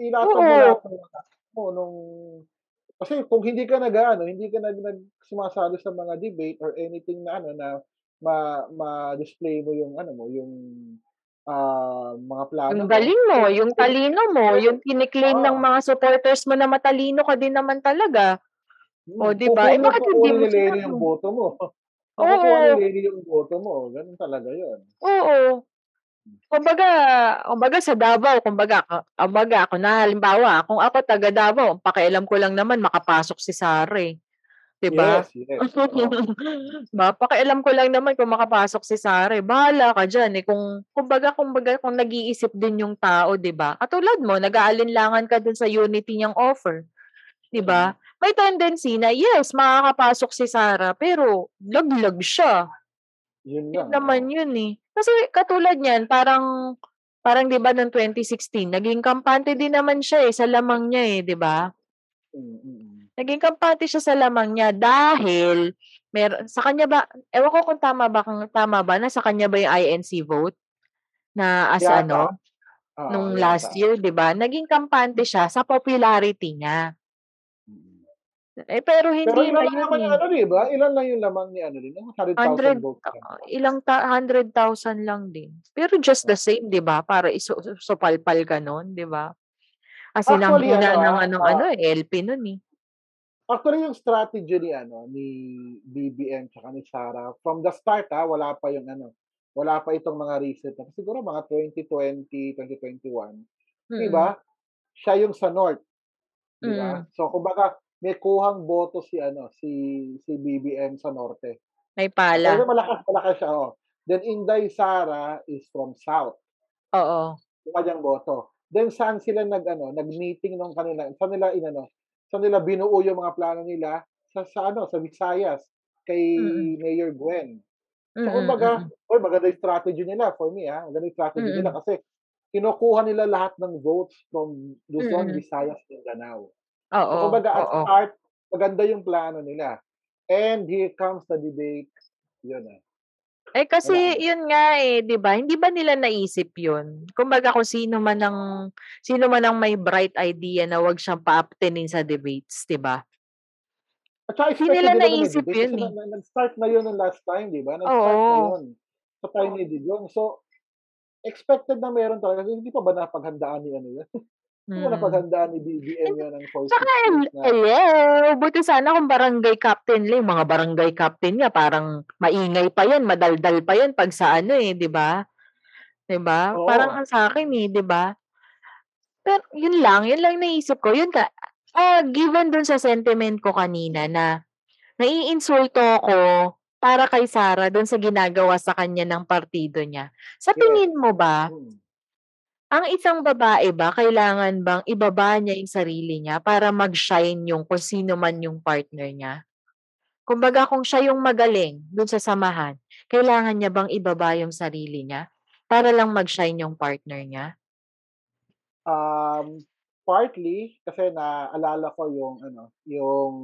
Ilatag mo lahat ng mo nung kasi kung hindi ka nag ano, hindi ka nag, nag sumasali sa mga debate or anything na ano na ma ma-display mo yung ano mo, yung ah, mga plano Yung mo. galing mo, eh, yung eh, talino mo, eh, yung kiniklaim ng oo. mga supporters mo na matalino ka din naman talaga. O, Hmm, di ba? Eh, bakit hindi mo sinabi? yung boto mo. Makukuha ni. Lenny yung boto mo. Ganun talaga yun. Oo. Kumbaga, kumbaga sa Davao, kumbaga, kumbaga ako na halimbawa, kung ako taga Davao, pakialam ko lang naman makapasok si Sare. 'Di ba? Yes, yes. Ba, pakialam ko lang naman kung makapasok si Sare. Bahala ka diyan eh kung kumbaga kumbaga kung nag-iisip din yung tao, 'di ba? Katulad mo, nag-aalinlangan ka dun sa unity niyang offer, 'di Mm. May tendency na yes, makakapasok si Sara, pero laglag siya. Yun Yun lang. naman Oo. yun eh. Kasi katulad niyan, parang parang 'di ba noong 2016, naging kampante din naman siya eh sa lamang niya eh, 'di ba? Mm, mm. Naging kampante siya sa lamang niya dahil mer sa kanya ba ewan ko kung tama ba kung tama ba na sa kanya ba yung INC vote na as Yata. ano Oo, nung yata. last year, 'di ba? Naging kampante siya sa popularity niya. Mm. Eh pero Pero hindi ilan na yun naman eh. ano, di ba? Ilan lang yung lamang ni ano din, yung 100,000 100 votes lang. ah, ilang ta 100,000 lang din. Pero just the same, 'di ba? Para isu supalpal ka nun, 'di ba? Kasi Actually, nanguna ano, ng ah, anong ah, ano eh, LP nun eh. Actually, yung strategy ni ano ni BBM tsaka ni Sara from the start ha, wala pa yung ano, wala pa itong mga recent na siguro mga 2020, 2021. Di Mm. ba? Siya yung sa North, di ba? Mm. So kumbaga may kuhang boto si ano si si BBM sa Norte. May pala. malakas malakas siya oh. Then Inday Sara is from South. Oo. Kanyang boto. Then saan sila nag ano, nag-meeting nung kanila, saan nila inano, saan nila binuo yung mga plano nila sa sa ano, sa Visayas kay Mm. Mayor Gwen. So Mm, kumbaga, mm. oy maganda yung strategy nila for me ha. Maganda yung strategy nila Mm. kasi kinukuha nila lahat ng votes from Luzon, Mm. Visayas, Mindanao. So Oo, kumbaga at oo. start, maganda yung plano nila. And here comes the debate. Yun eh. Eh kasi Wala na. yun nga eh, 'di ba? Hindi ba nila naisip yun? Kumbaga kung sino man ang sino man ang may bright idea na wag siyang paaptenin sa debates, 'di ba? At Hindi nila naisip debate yun kasi eh. na, na, nag-start na yun ng last time, di ba? Nag-start na Oo. yun sa time ni Digong. So, expected na meron talaga. Hindi pa ba napaghandaan ni ano yun? Kung Mm. napaghandaan ni BBM yan ng 46 Tsaka, years na. hello, buti sana kung barangay captain lang, mga barangay captain nga, parang maingay pa yan, madaldal pa yan pag sa ano eh, di ba? Di ba? Oo. Parang ang sa akin eh, di ba? Pero yun lang, yun lang naisip ko. Yun ka, ah, given dun sa sentiment ko kanina na naiinsulto ako para kay Sara dun sa ginagawa sa kanya ng partido niya. Sa tingin mo ba, Hmm. Ang isang babae ba, kailangan bang ibaba niya yung sarili niya para mag-shine yung kung sino man yung partner niya? Kumbaga kung siya yung magaling dun sa samahan, kailangan niya bang ibaba yung sarili niya para lang mag-shine yung partner niya? Um, partly kasi naalala ko yung ano, yung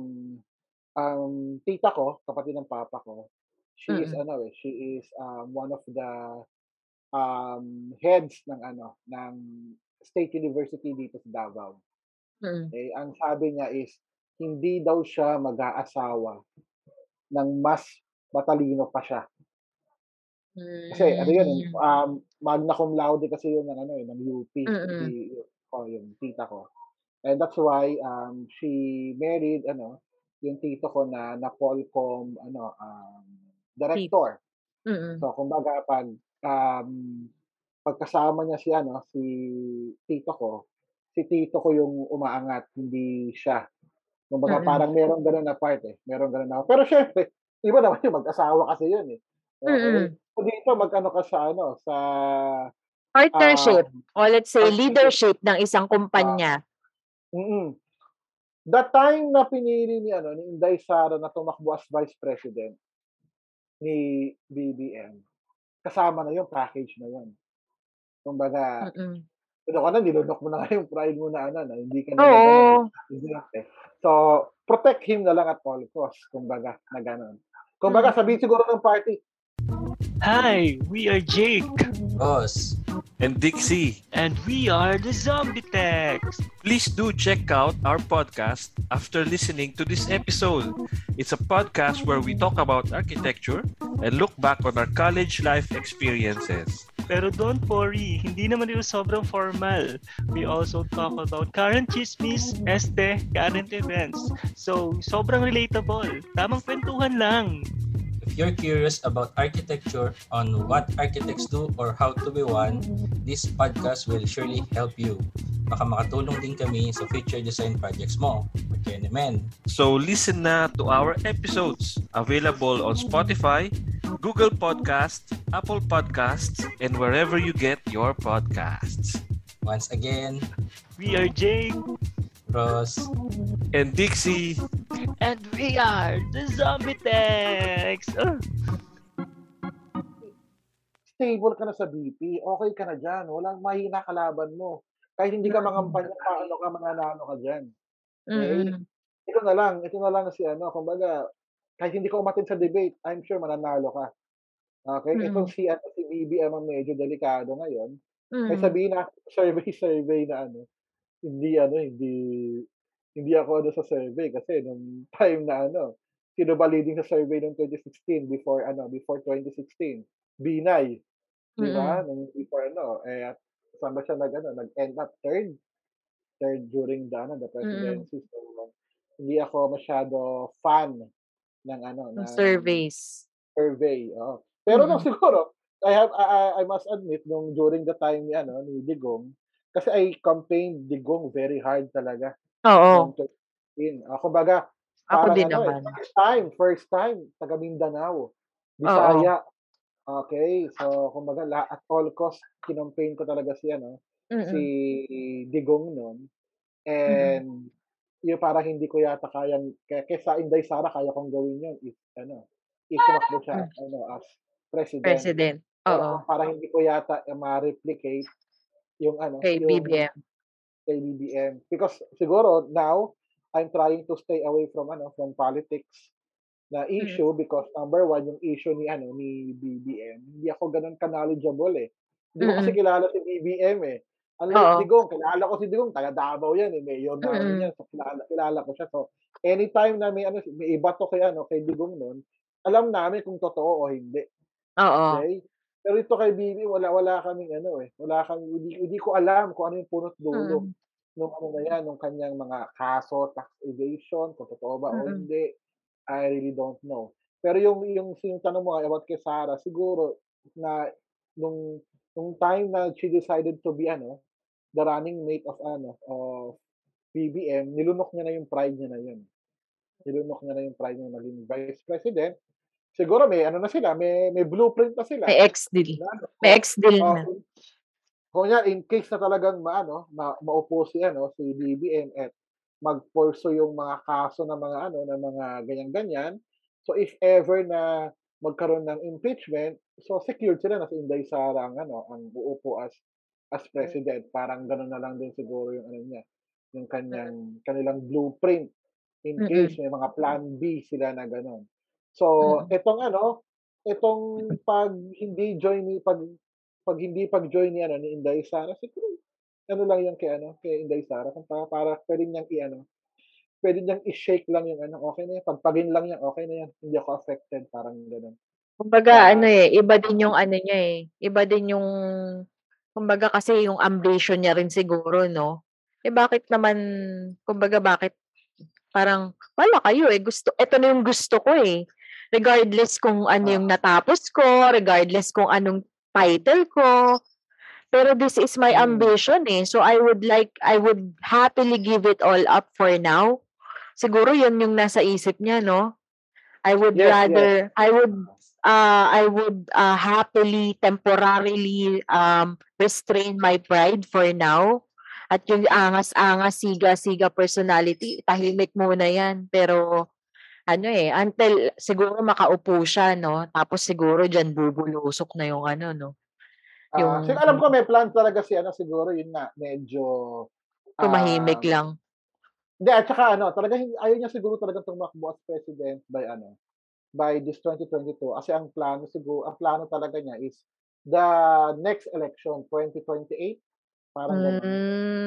um, tita ko, kapatid ng papa ko. She is Mm. ano eh, she is um, one of the um, heads ng ano, ng State University dito sa Davao. Mm. Eh, ang sabi niya is hindi daw siya mag-aasawa ng mas matalino pa siya. Kasi ano yun, Hmm. um, magna cum laude kasi yun ng ano eh, ng UP, Mm. si oh, yung tita ko. And that's why um, she married ano, yung tito ko na na Polcom ano um, director. Mm. So kumbaga pag um, pagkasama niya si ano, si tito ko, si tito ko yung umaangat, hindi siya. Kumbaga Mm. parang merong gano'n na part eh, merong gano'n na pero siyempre, iba naman yung mag-asawa kasi yun eh. Okay? Mm. So dito mag-ano ka sa ano, sa Partnership, um, o let's say leadership ng isang kumpanya. mm The time na pinili ni ano ni Inday Sara na tumakbo as vice president ni BBM, kasama na yung package na yun. Kumbaga, Mm. ano ka na, nilunok mo na nga yung pride mo na ano, na hindi ka na Oo. eh. So, protect him na lang at all costs, kumbaga, na gano'n. Kumbaga, Mm. sabihin siguro ng party, Hi, we are Jake, Boss, and Dixie. and we are the Zombie Techs. Please do check out our podcast after listening to this episode. It's a podcast where we talk about architecture and look back on our college life experiences. Pero don't worry, hindi naman ito sobrang formal. We also talk about current chismis, este, current events. So, sobrang relatable. Tamang kwentuhan lang. If you're curious about architecture on what architects do or how to be one, this podcast will surely help you. Baka makatulong din kami sa future design projects mo. Kaya naman, So listen na to our episodes available on Spotify, Google Podcasts, Apple Podcasts, and wherever you get your podcasts. once again, We are Jake, Ross, And Dixie, and we are the Zombie Techs. Stable ka na sa BP, okay ka na dyan, walang mahina kalaban mo. Kahit hindi ka mangampanya, paano ka mananalo ka dyan. Mm. Ito na lang, ito na lang si ano, kumbaga, kahit hindi ka umatin sa debate, I'm sure mananalo ka. Okay? Mm. Itong si, ano, si BBM ang medyo delikado ngayon. May Mm. sabihin na survey survey na ano, hindi ano, hindi hindi ako ano sa survey kasi nung time na ano, sino ba leading sa survey noong 2016 before ano, before 2016? Binay. Di ba? Nung before ano, eh at saan ba siya nag ano, nag-end up third? Third during the ano, the presidency. So, hindi ako masyado fan ng ano, Ng ng surveys. survey. Oo. Pero nung Mm. siguro, I have I, I- I must admit nung during the time ni ano ni Digong kasi I campaigned Digong very hard talaga Oo. 2016. Ah, Ako parang din ano, eh, naman. first time, first time taga Mindanao. Bisaya. Okay, so kumbaga la, at all cost kinompaign ko talaga si ano si Mm. Digong noon. And yung parang hindi ko yata kayang kaya kesa Inday Sara kaya kong gawin yun if ano if tumakbo siya ano as president. President. Oo. parang hindi ko yata eh, ma-replicate yung ano, Kay yung BBM. kay BBM. Because siguro now, I'm trying to stay away from ano, from politics na Mm. issue because number one, yung issue ni ano ni BBM, hindi ako ganun ka-knowledgeable eh. Hindi ko kasi Mm. kilala si BBM eh. Ang Oo. like Digong, kilala ko si Digong, taga Davao yan eh, mayor namin Mm. yan. So kilala, kilala ko siya. So anytime na may ano, may iba to kay ano, kay Digong noon, alam namin kung totoo o hindi. Oo. Okay? Pero ito kay Bibi, wala wala kaming ano eh. Wala kaming hindi, hindi ko alam kung ano yung punot dulo. Mm. nung ano na yan, nung kanyang mga kaso, tax evasion, kung totoo ba o Mm. hindi, I really don't know. Pero yung yung yung tanong mo about kay Sarah, siguro na nung nung time na she decided to be ano, the running mate of ano, of BBM, nilunok niya na yung pride niya na yun. Nilunok niya na yung pride niya maging vice president. Siguro may ano na sila, may may blueprint na sila. May ex-deal. na ano, May ex-deal Oh, na. kung yan, in case na talagang maano, ma, maupo si ano, si BBM at mag-pursue yung mga kaso ng mga ano, ng mga ganyan-ganyan. So if ever na magkaroon ng impeachment, so secured sila na si Inday Sara ang ano, ang uupo as as president. Parang gano'n na lang din siguro yung ano niya, yung kanyang kanilang blueprint in case may mga plan B sila na gano'n. So, Mm. itong ano, itong pag hindi join ni pag pag hindi pag-join ni ano ni Inday Sara, siguro ano lang yung kay ano, kay Inday Sara kung para, para pwede niyang i-ano, pwede niyang i-shake lang yung ano, okay na yan, pagpagin lang yan, okay na yan, hindi ako affected, parang gano'n. Kumbaga Sa ano eh, iba din yung ano niya eh. Iba din yung kumbaga kasi yung ambition niya rin siguro, no? Eh bakit naman, kumbaga bakit parang wala kayo eh. Gusto, ito na yung gusto ko eh. Regardless kung ano yung ah, natapos ko, regardless kung anong title ko. Pero this is my mm, ambition eh. So I would like, I would happily give it all up for now. Siguro yun yung nasa isip niya, no? I would yes, yes. rather, I would, uh, I would uh, happily, temporarily um, restrain my pride for now. At yung angas-angas, siga-siga personality, tahimik muna yan. Pero, ano eh, until siguro makaupo siya, no? Tapos siguro dyan bubulusok na yung ano, no? Ah, Yung sig- alam ko may plan talaga si ano siguro yun nga medyo tumahimik um, lang. hindi at saka ano talaga ayaw niya siguro talaga tumakbo as president by ano by this 2022 kasi ang plano siguro ang plano talaga niya is the next election 2028 parang ganun yun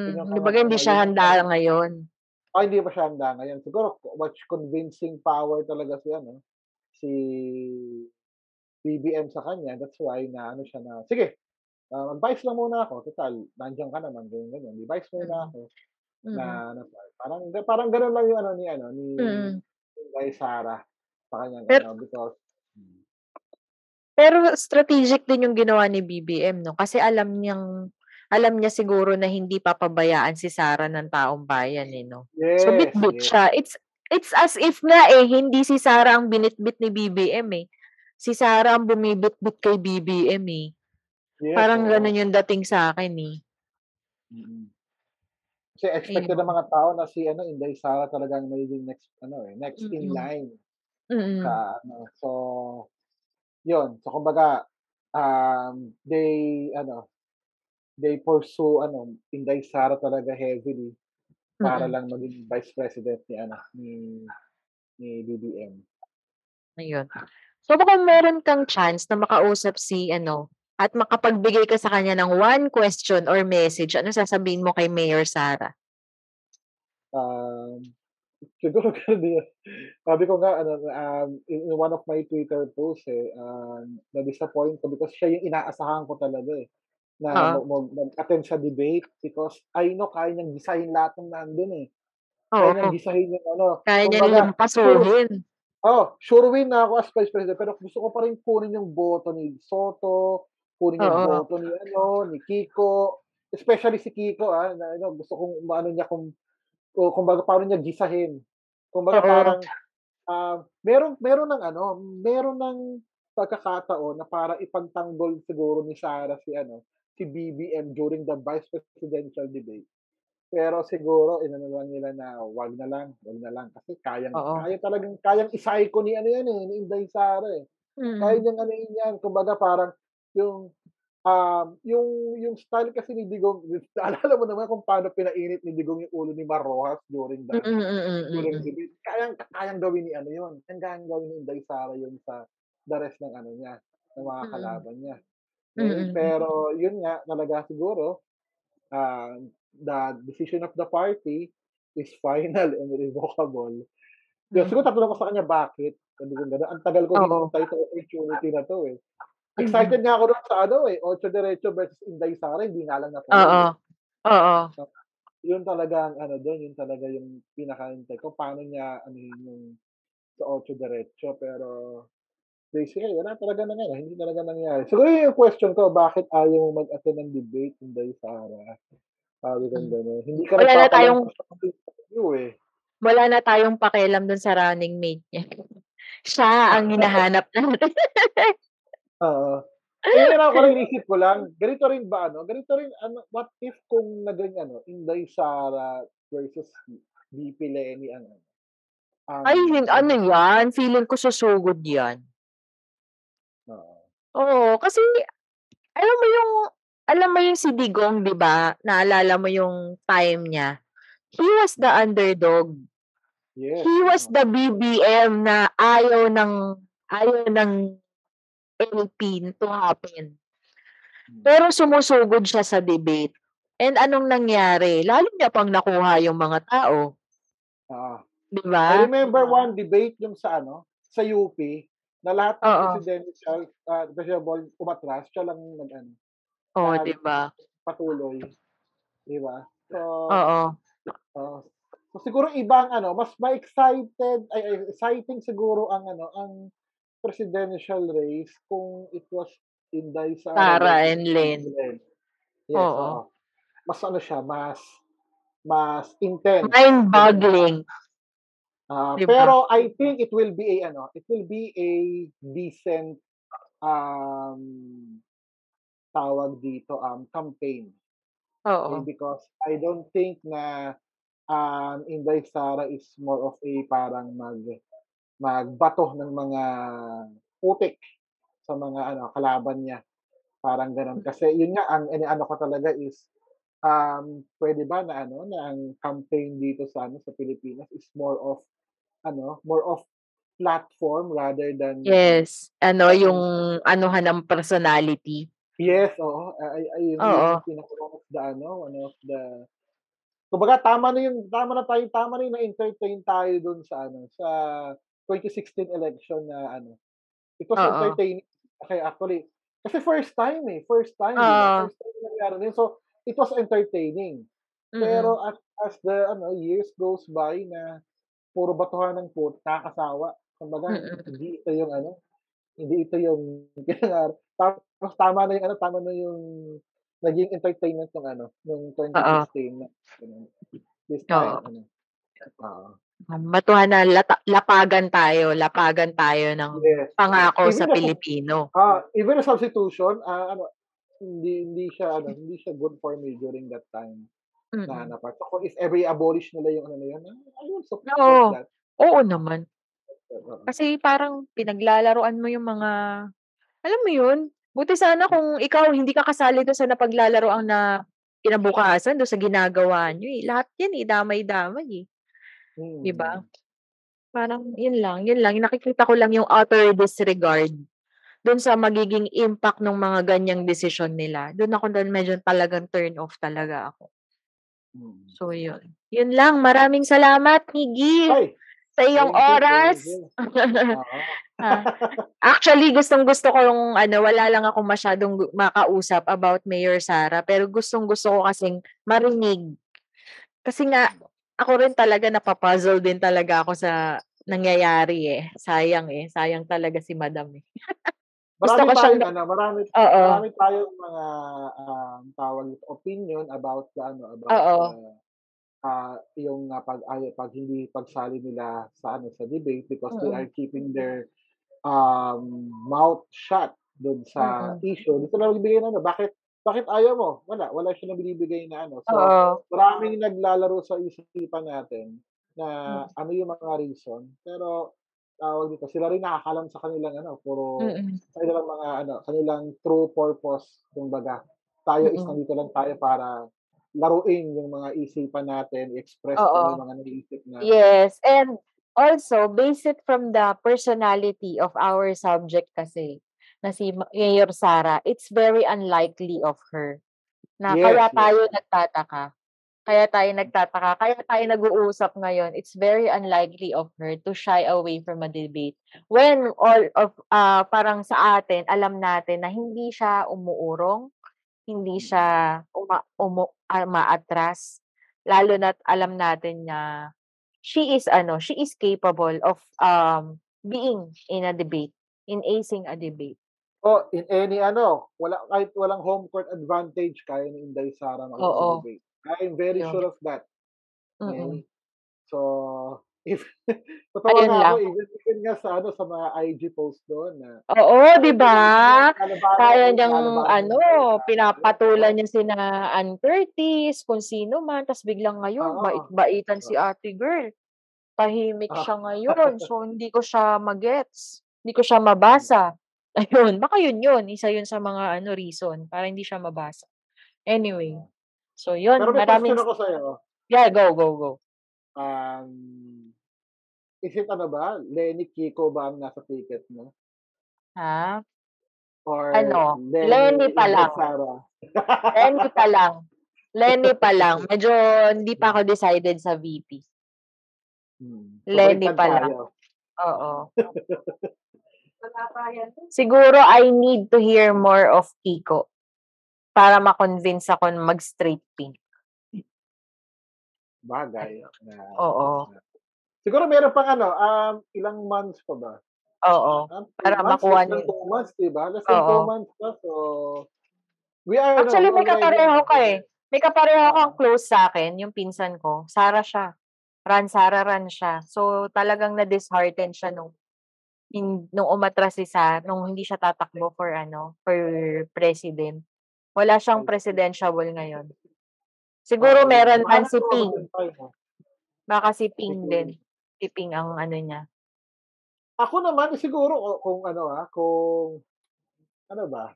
Mm, yung kumbaga ano hindi siya handa ngayon. Oh hindi pa siya handa ngayon siguro much convincing power talaga si ano si BBM sa kanya that's why na ano siya na sige uh, mag-vice lang muna ako total nandiyan ka naman ganyan ganyan di vice muna Mm. ako Mm. na, na parang parang ganoon lang yung ano ni ano ni Mm. kay Sarah sa Pero, ano because mm, pero strategic din yung ginawa ni BBM, no? Kasi alam niyang, alam niya siguro na hindi papabayaan si Sara ng taong bayan, eh, no? So, yes bit-bit yes siya. It's, it's as if nga, eh, hindi si Sara ang binitbit ni BBM, eh. Si Sara ang bumibit-bit kay BBM, eh. yes Parang oo ganun yung dating sa akin, eh. mm kasi expected ng Ayun. mga tao na si ano Inday Sara talagang magiging next ano eh next in Mm. line Mm. sa ano so yun so kumbaga um they ano they pursue ano Inday Sara talaga heavily para Mm. lang maging vice president ni ano ni ni BBM. Ayun. So, baka meron kang chance na makausap si, ano, at makapagbigay ka sa kanya ng one question or message, ano sasabihin mo kay Mayor Sara? Um, siguro din. Sabi ko nga ano um, in, in one of my Twitter posts eh um, na-disappoint ko because siya yung inaasahan ko talaga eh na Oo. mag, mag, mag-attend sa debate because I know kaya niyang gisahin lahat ng nandun eh. Kaya niyang gisahin yung ano. Kaya niya nilang pasuhin. oh, sure win na ako as vice president pero gusto ko pa rin kunin yung boto ni Soto, kunin yung Oo. boto ni ano, ni Kiko, especially si Kiko ah, na, ano, gusto kong maano niya kung o kumbaga paano niya gisahin. Kumbaga Oo. parang ah, meron meron ng ano, meron ng pagkakataon na para ipagtanggol siguro ni Sara si ano, si BBM during the vice presidential debate. Pero siguro inano lang nila na wag na lang, wag na lang kasi kayang Oo. kaya talagang kayang isay ko ni ano yan eh, ni Inday Sara eh. Kaya Mm. niyang ano yun yan, kumbaga parang yung um, yung yung style kasi ni Digong, naalala mo naman kung paano pinainit ni Digong yung ulo ni Mar Rojas during the Mm, mm, mm, mm, during mm. debate. Kayang kayang gawin ni ano yun. Kayang gawin ni Inday Sara yun sa the rest ng ano niya, ng mga kalaban niya. Mm, Eh, mm, mm. pero yun nga talaga siguro uh, the decision of the party is final and irrevocable. Kaya Mm. siguro tatanong ko sa kanya bakit. Sabi ko gano'n. Ang tagal ko Oo. hinintay sa opportunity na to eh. Excited nga ako doon sa ano eh, Ocho Derecho versus Inday Sara, hindi nga lang Oo. natuloy. Oo. So, yun talaga ang ano doon, yun talaga yung pinaka-hintay ko. Paano niya ano yun yung sa Ocho Diretso. Pero basically, wala talaga na ano, hindi talaga nangyari. Siguro yun yung question ko, bakit ayaw mo mag-attend ng debate, Inday Sara? Sabi ko Hmm. gano'n. Hindi ka Wala na tayong interview eh. wala na tayong pakialam dun sa running mate niya. Siya ang hinahanap natin. Oo. Eh, yun ako rin inisip ko lang, ganito rin ba ano, ganito rin ano, what if kung naging ano, Inday Sara versus VP Lenny ang ano, ang Ay, ano yan, feeling ko susugod yan. Oo. Kasi alam mo yung alam mo yung si Digong, 'di ba? Naalala mo yung time niya. He was the underdog. Yes, He was the BBM na ayaw ng ayaw ng LP to happen. Hmm. Pero sumusugod siya sa debate. And anong nangyari? Lalo niya pang nakuha yung mga tao, Oo. 'di I ba? remember one debate yung sa ano, sa UP, na lahat ng Oo. presidential, uh, presidential umatras, siya lang nag-ano, Oh, 'di ba? patuloy. Di ba? So, Oo. uh, so siguro ibang ano, mas ma-excited, ay, ay, exciting siguro ang ano, ang presidential race kung it was Inday Sara versus and. Len. Yes, Oo. oo. Mas ano siya, mas mas intense. Mind-boggling, Ah, 'di ba? pero I think it will be a ano, it will be a decent um tawag dito um campaign. Okay, Oo. because I don't think na um Inday Sara is more of a parang mag magbato ng mga putik sa mga ano kalaban niya. Parang gano'n. Kasi yun nga ang ano ko talaga is um pwede ba na ano na ang campaign dito sa ano sa Pilipinas is more of ano, more of platform rather than ano, Yes, ano than yung anuhan ng personality. Yes, oo. Ay, ay, yun, Oo. yung one of the ano, one of the kumbaga tama na yung tama na tayo, tama na yung na-entertain tayo dun sa ano, sa 2016 election na ano. It was entertaining. Okay, actually, kasi first time eh, first time? Oo. First time na nangyari din. So, it was entertaining. Mm. Pero as, as the ano, years goes by na puro batuhan ng put, nakakasawa. Kumbaga, hindi ito yung ano, hindi ito yung tapos tama na yung ano, tama na yung naging entertainment ng ano, nung Oo. 2016 na. This time, ano. Oo. Batuhan na lata lapagan tayo, lapagan tayo ng Yes. pangako Even sa a Pilipino. ah, even a substitution, ah, ano, hindi hindi siya ano, hindi siya good for me during that time na Mm. na part. So, if ever i-abolish nila yung ano na yun, I will support Oo. that. Oo naman. Oo. Kasi parang pinaglalaruan mo yung mga alam mo yun? Buti sana kung ikaw hindi ka kasali dun sa napaglalaroan na kinabukasan dun sa ginagawa niyo eh. Lahat yan eh, damay-damay eh. 'Di ba? Mm. Parang yun lang, yun lang. Nakikita ko lang yung utter disregard dun sa magiging impact ng mga ganyang desisyon nila. Dun ako dun medyo talagang turn off talaga ako. Mm. So yun. Yun lang. Maraming salamat, Miggy, Ay, sa iyong thank oras. you. Ah, Actually, gustong-gusto ko yung ano, wala lang akong masyadong makausap about Mayor Sara, pero gustong-gusto ko kasing marinig. Kasi nga, ako rin talaga napapuzzle din talaga ako sa nangyayari eh. Sayang eh. Sayang talaga si Madam eh. Gusto Marami ko siyang ano, marami Oo. marami tayong mga um, tawag opinion about the ano, about the ah yung uh, pag ay, pag hindi pagsali nila sa ano sa debate because they Mm. are keeping their um mouth shut doon sa Mm. issue. Dito lang ng ano, bakit bakit ayaw mo? Wala, wala siya na binibigay na ano. So, Oo. maraming naglalaro sa isipan natin na Mm. ano yung mga reason. Pero tawag dito, sila rin nakakalam sa kanilang ano, puro Mm. sa kanilang mga ano, kanilang true purpose, kumbaga. Tayo is Mm. nandito lang tayo para laruin yung mga isipan natin, i-express kung ano Oo. yung mga naiisip natin. Yes, and also base it from the personality of our subject kasi na si Ma- Mayor Sara, it's very unlikely of her na kaya Yes, yes. tayo nagtataka. Kaya tayo nagtataka, kaya tayo nag-uusap ngayon. It's very unlikely of her to shy away from a debate. When all of ah parang sa atin, alam natin na hindi siya umuurong, hindi siya uma, umu, ah, maatras. lalo na't alam natin na she is ano, she is capable of um being in a debate, in acing a debate. Oh, in any ano, wala kahit walang home court advantage kaya ni Inday Sara Oo. I'm very Yun. sure of that. Mm. Okay? So, if totoo Ayun nga lang. ako, even, even nga sa ano sa mga IG post doon na Oo, 'di ba? Kaya niyang ano, ko sa- pinapatulan niya sina Ann Curtis, kung sino man, tas biglang ngayon Oo. bait-baitan si ate girl. Tahimik Ah. siya ngayon, so hindi ko siya magets. Hindi ko siya mabasa. Ayun, baka yun yun, isa yun sa mga ano reason para hindi siya mabasa. Anyway, so yun, Pero may maraming question ako sa'yo. Yeah, go, go, go. Um, is it ano ba? Lenny Kiko ba ang nasa ticket mo? Ha? Or Ano, Lenny pa Inday lang. Lenny pa lang. Lenny pa lang. Medyo hindi pa ako decided sa VP. Hmm. Lenny pa lang. Oo. Siguro I need to hear more of Kiko para ma-convince ako na mag-straight pink. Bagay. Na, Oo. Siguro meron pang ano, um, ilang months pa ba? Oo. Um, Para months, makuha niyo. two months, diba? Less than two months pa. So, we are, Actually, ano, may already- kapareho ka eh. May kapareho Oo. kang close sa akin, yung pinsan ko. Sara siya. Ran, Sara, Ran siya. So, talagang na-dishearten siya nung in, nung umatras si Sara, nung hindi siya tatakbo for ano, for president. Wala siyang presidentiable ngayon. Siguro meron man Baka si Ping. no? Baka si Ping din. Si Ping ang ano niya. Ako naman, siguro, kung ano ah, kung, ano ba,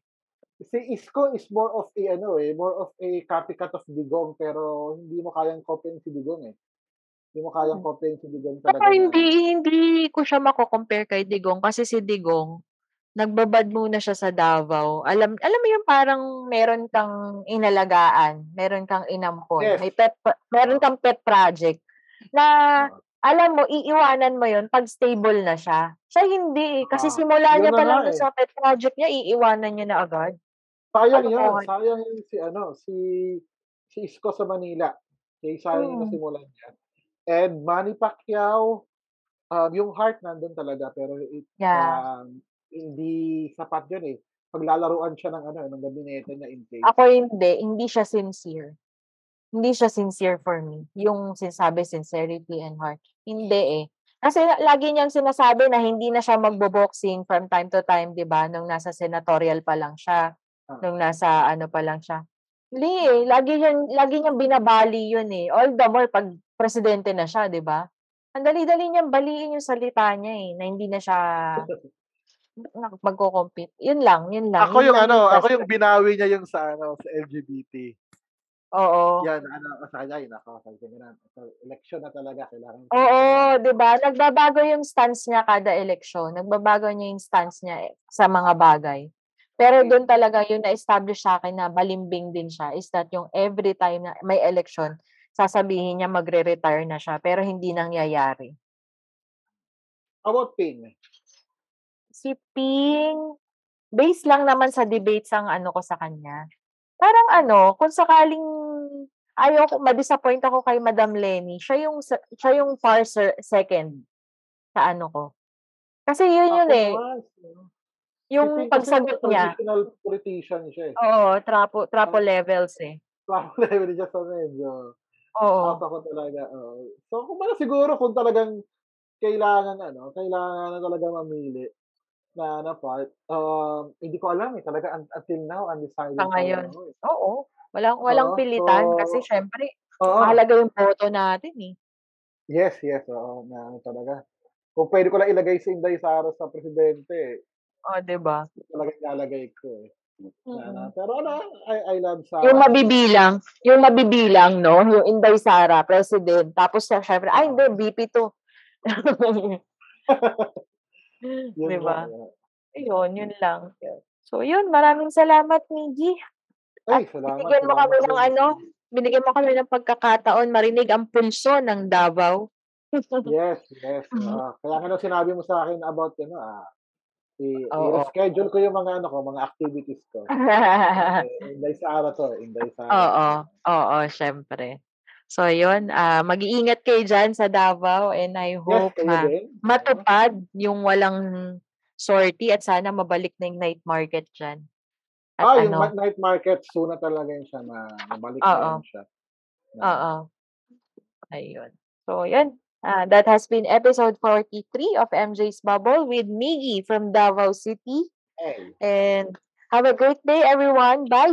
si Isko is more of a, ano eh, more of a copycat of Digong, pero hindi mo kayang copyin si Digong eh. Hindi mo kayang copyin si Digong talaga. Na- hindi, hindi ko siya mako-compare kay Digong kasi si Digong, nagbabad muna siya sa Davao. Alam, alam mo yung parang meron kang inalagaan, meron kang inampon, Yes. may pet, meron kang pet project na alam mo, iiwanan mo yun pag stable na siya. Siya hindi eh, kasi Ah, simula niya pa lang eh. sa pet project niya, iiwanan niya na agad. Sayang Ano yun. Sayang yun si ano, si si Isko sa Manila. Kaya sayang yung Mm. nasimulan niya. And Manny Pacquiao, um, yung heart nandun talaga pero it, Yeah. um, hindi sapat yun eh. Paglalaruan siya ng ano, ng gabinete niya in case. Ako hindi, hindi siya sincere. Hindi siya sincere for me. Yung sinasabi sincerity and heart. Hindi eh. Kasi la- lagi niyang sinasabi na hindi na siya magbo-boxing from time to time, 'di ba? Nung nasa senatorial pa lang siya, Ah. nung nasa ano pa lang siya. Hindi eh, lagi niyang lagi niyang binabali 'yun eh. All the more pag presidente na siya, 'di ba? Ang dali-dali niyang baliin yung salita niya eh, na hindi na siya magko-compete. Yun lang, yun lang. Ako Yun yung lang ano, ako question. yung binawi niya yung sa ano, sa LGBT. Oo. Yan, ano, kasaya yun ako. Sabi ko na, election na talaga, kailangan. Oo, 'di ba? Nagbabago yung stance niya kada eleksyon. Nagbabago niya yung stance niya eh, sa mga bagay. Pero doon talaga yung na-establish sa akin na balimbing din siya is that yung every time na may election, sasabihin niya magre-retire na siya pero hindi nangyayari. About Ping? Si Ping, base lang naman sa debates ang ano ko sa kanya. Parang ano, kung sakaling ayaw ko, ma-disappoint ako kay Madam Lenny, siya yung, siya yung far ser- second sa ano ko. Kasi yun yun eh, yung pagsagot niya, Traditional politician siya eh. oo, trapo, trapo levels eh. Parang level niya sa medyo. Oo. Out ako talaga. oo. So, kung siguro kung talagang kailangan ano, kailangan na talaga mamili na na part, um, hindi ko alam eh. Talaga un- until now, undecided Sa ngayon. ako eh. Oo. Walang, walang Oo, pilitan so- kasi syempre, Oo. mahalaga yung boto natin eh. Yes, yes. Oo, na ano talaga. Kung pwede ko lang ilagay si Inday Sara sa presidente, O, di ba? talaga ilalagay ko eh. Na, na. Mm. Pero ano, I, I love Sara. Yung mabibilang, yung mabibilang, no? Yung Inday Sara, president. Tapos syempre, ay, hindi, VP to. Yun di ba? lang, eh. Ayun, yun lang. So, yun, maraming salamat, Miggy. Ay, salamat. Binigyan mo salamat kami ng din. ano, binigyan mo kami ng pagkakataon marinig ang pulso ng Davao. Yes, yes. Mhm. ah kaya nga nung sinabi mo sa akin about ano, ah, i- Oo. i-schedule ko yung mga ano ko, mga activities ko. Eh, Inday Sara to, eh, Inday Sara. Oo, oo, syempre. So, yun. ah mag-iingat kayo dyan sa Davao and I Yes, hope kayo ma- din. matupad yung walang sortie at sana mabalik na yung night market dyan. At Ah, yung ano, ma- night market, soon na talaga yun siya na mabalik na yun siya. Oo. Ayun. So, yun. Ah, that has been episode 43 of MJ's Bubble with Miggy from Davao City. Hey. And have a great day, everyone. Bye!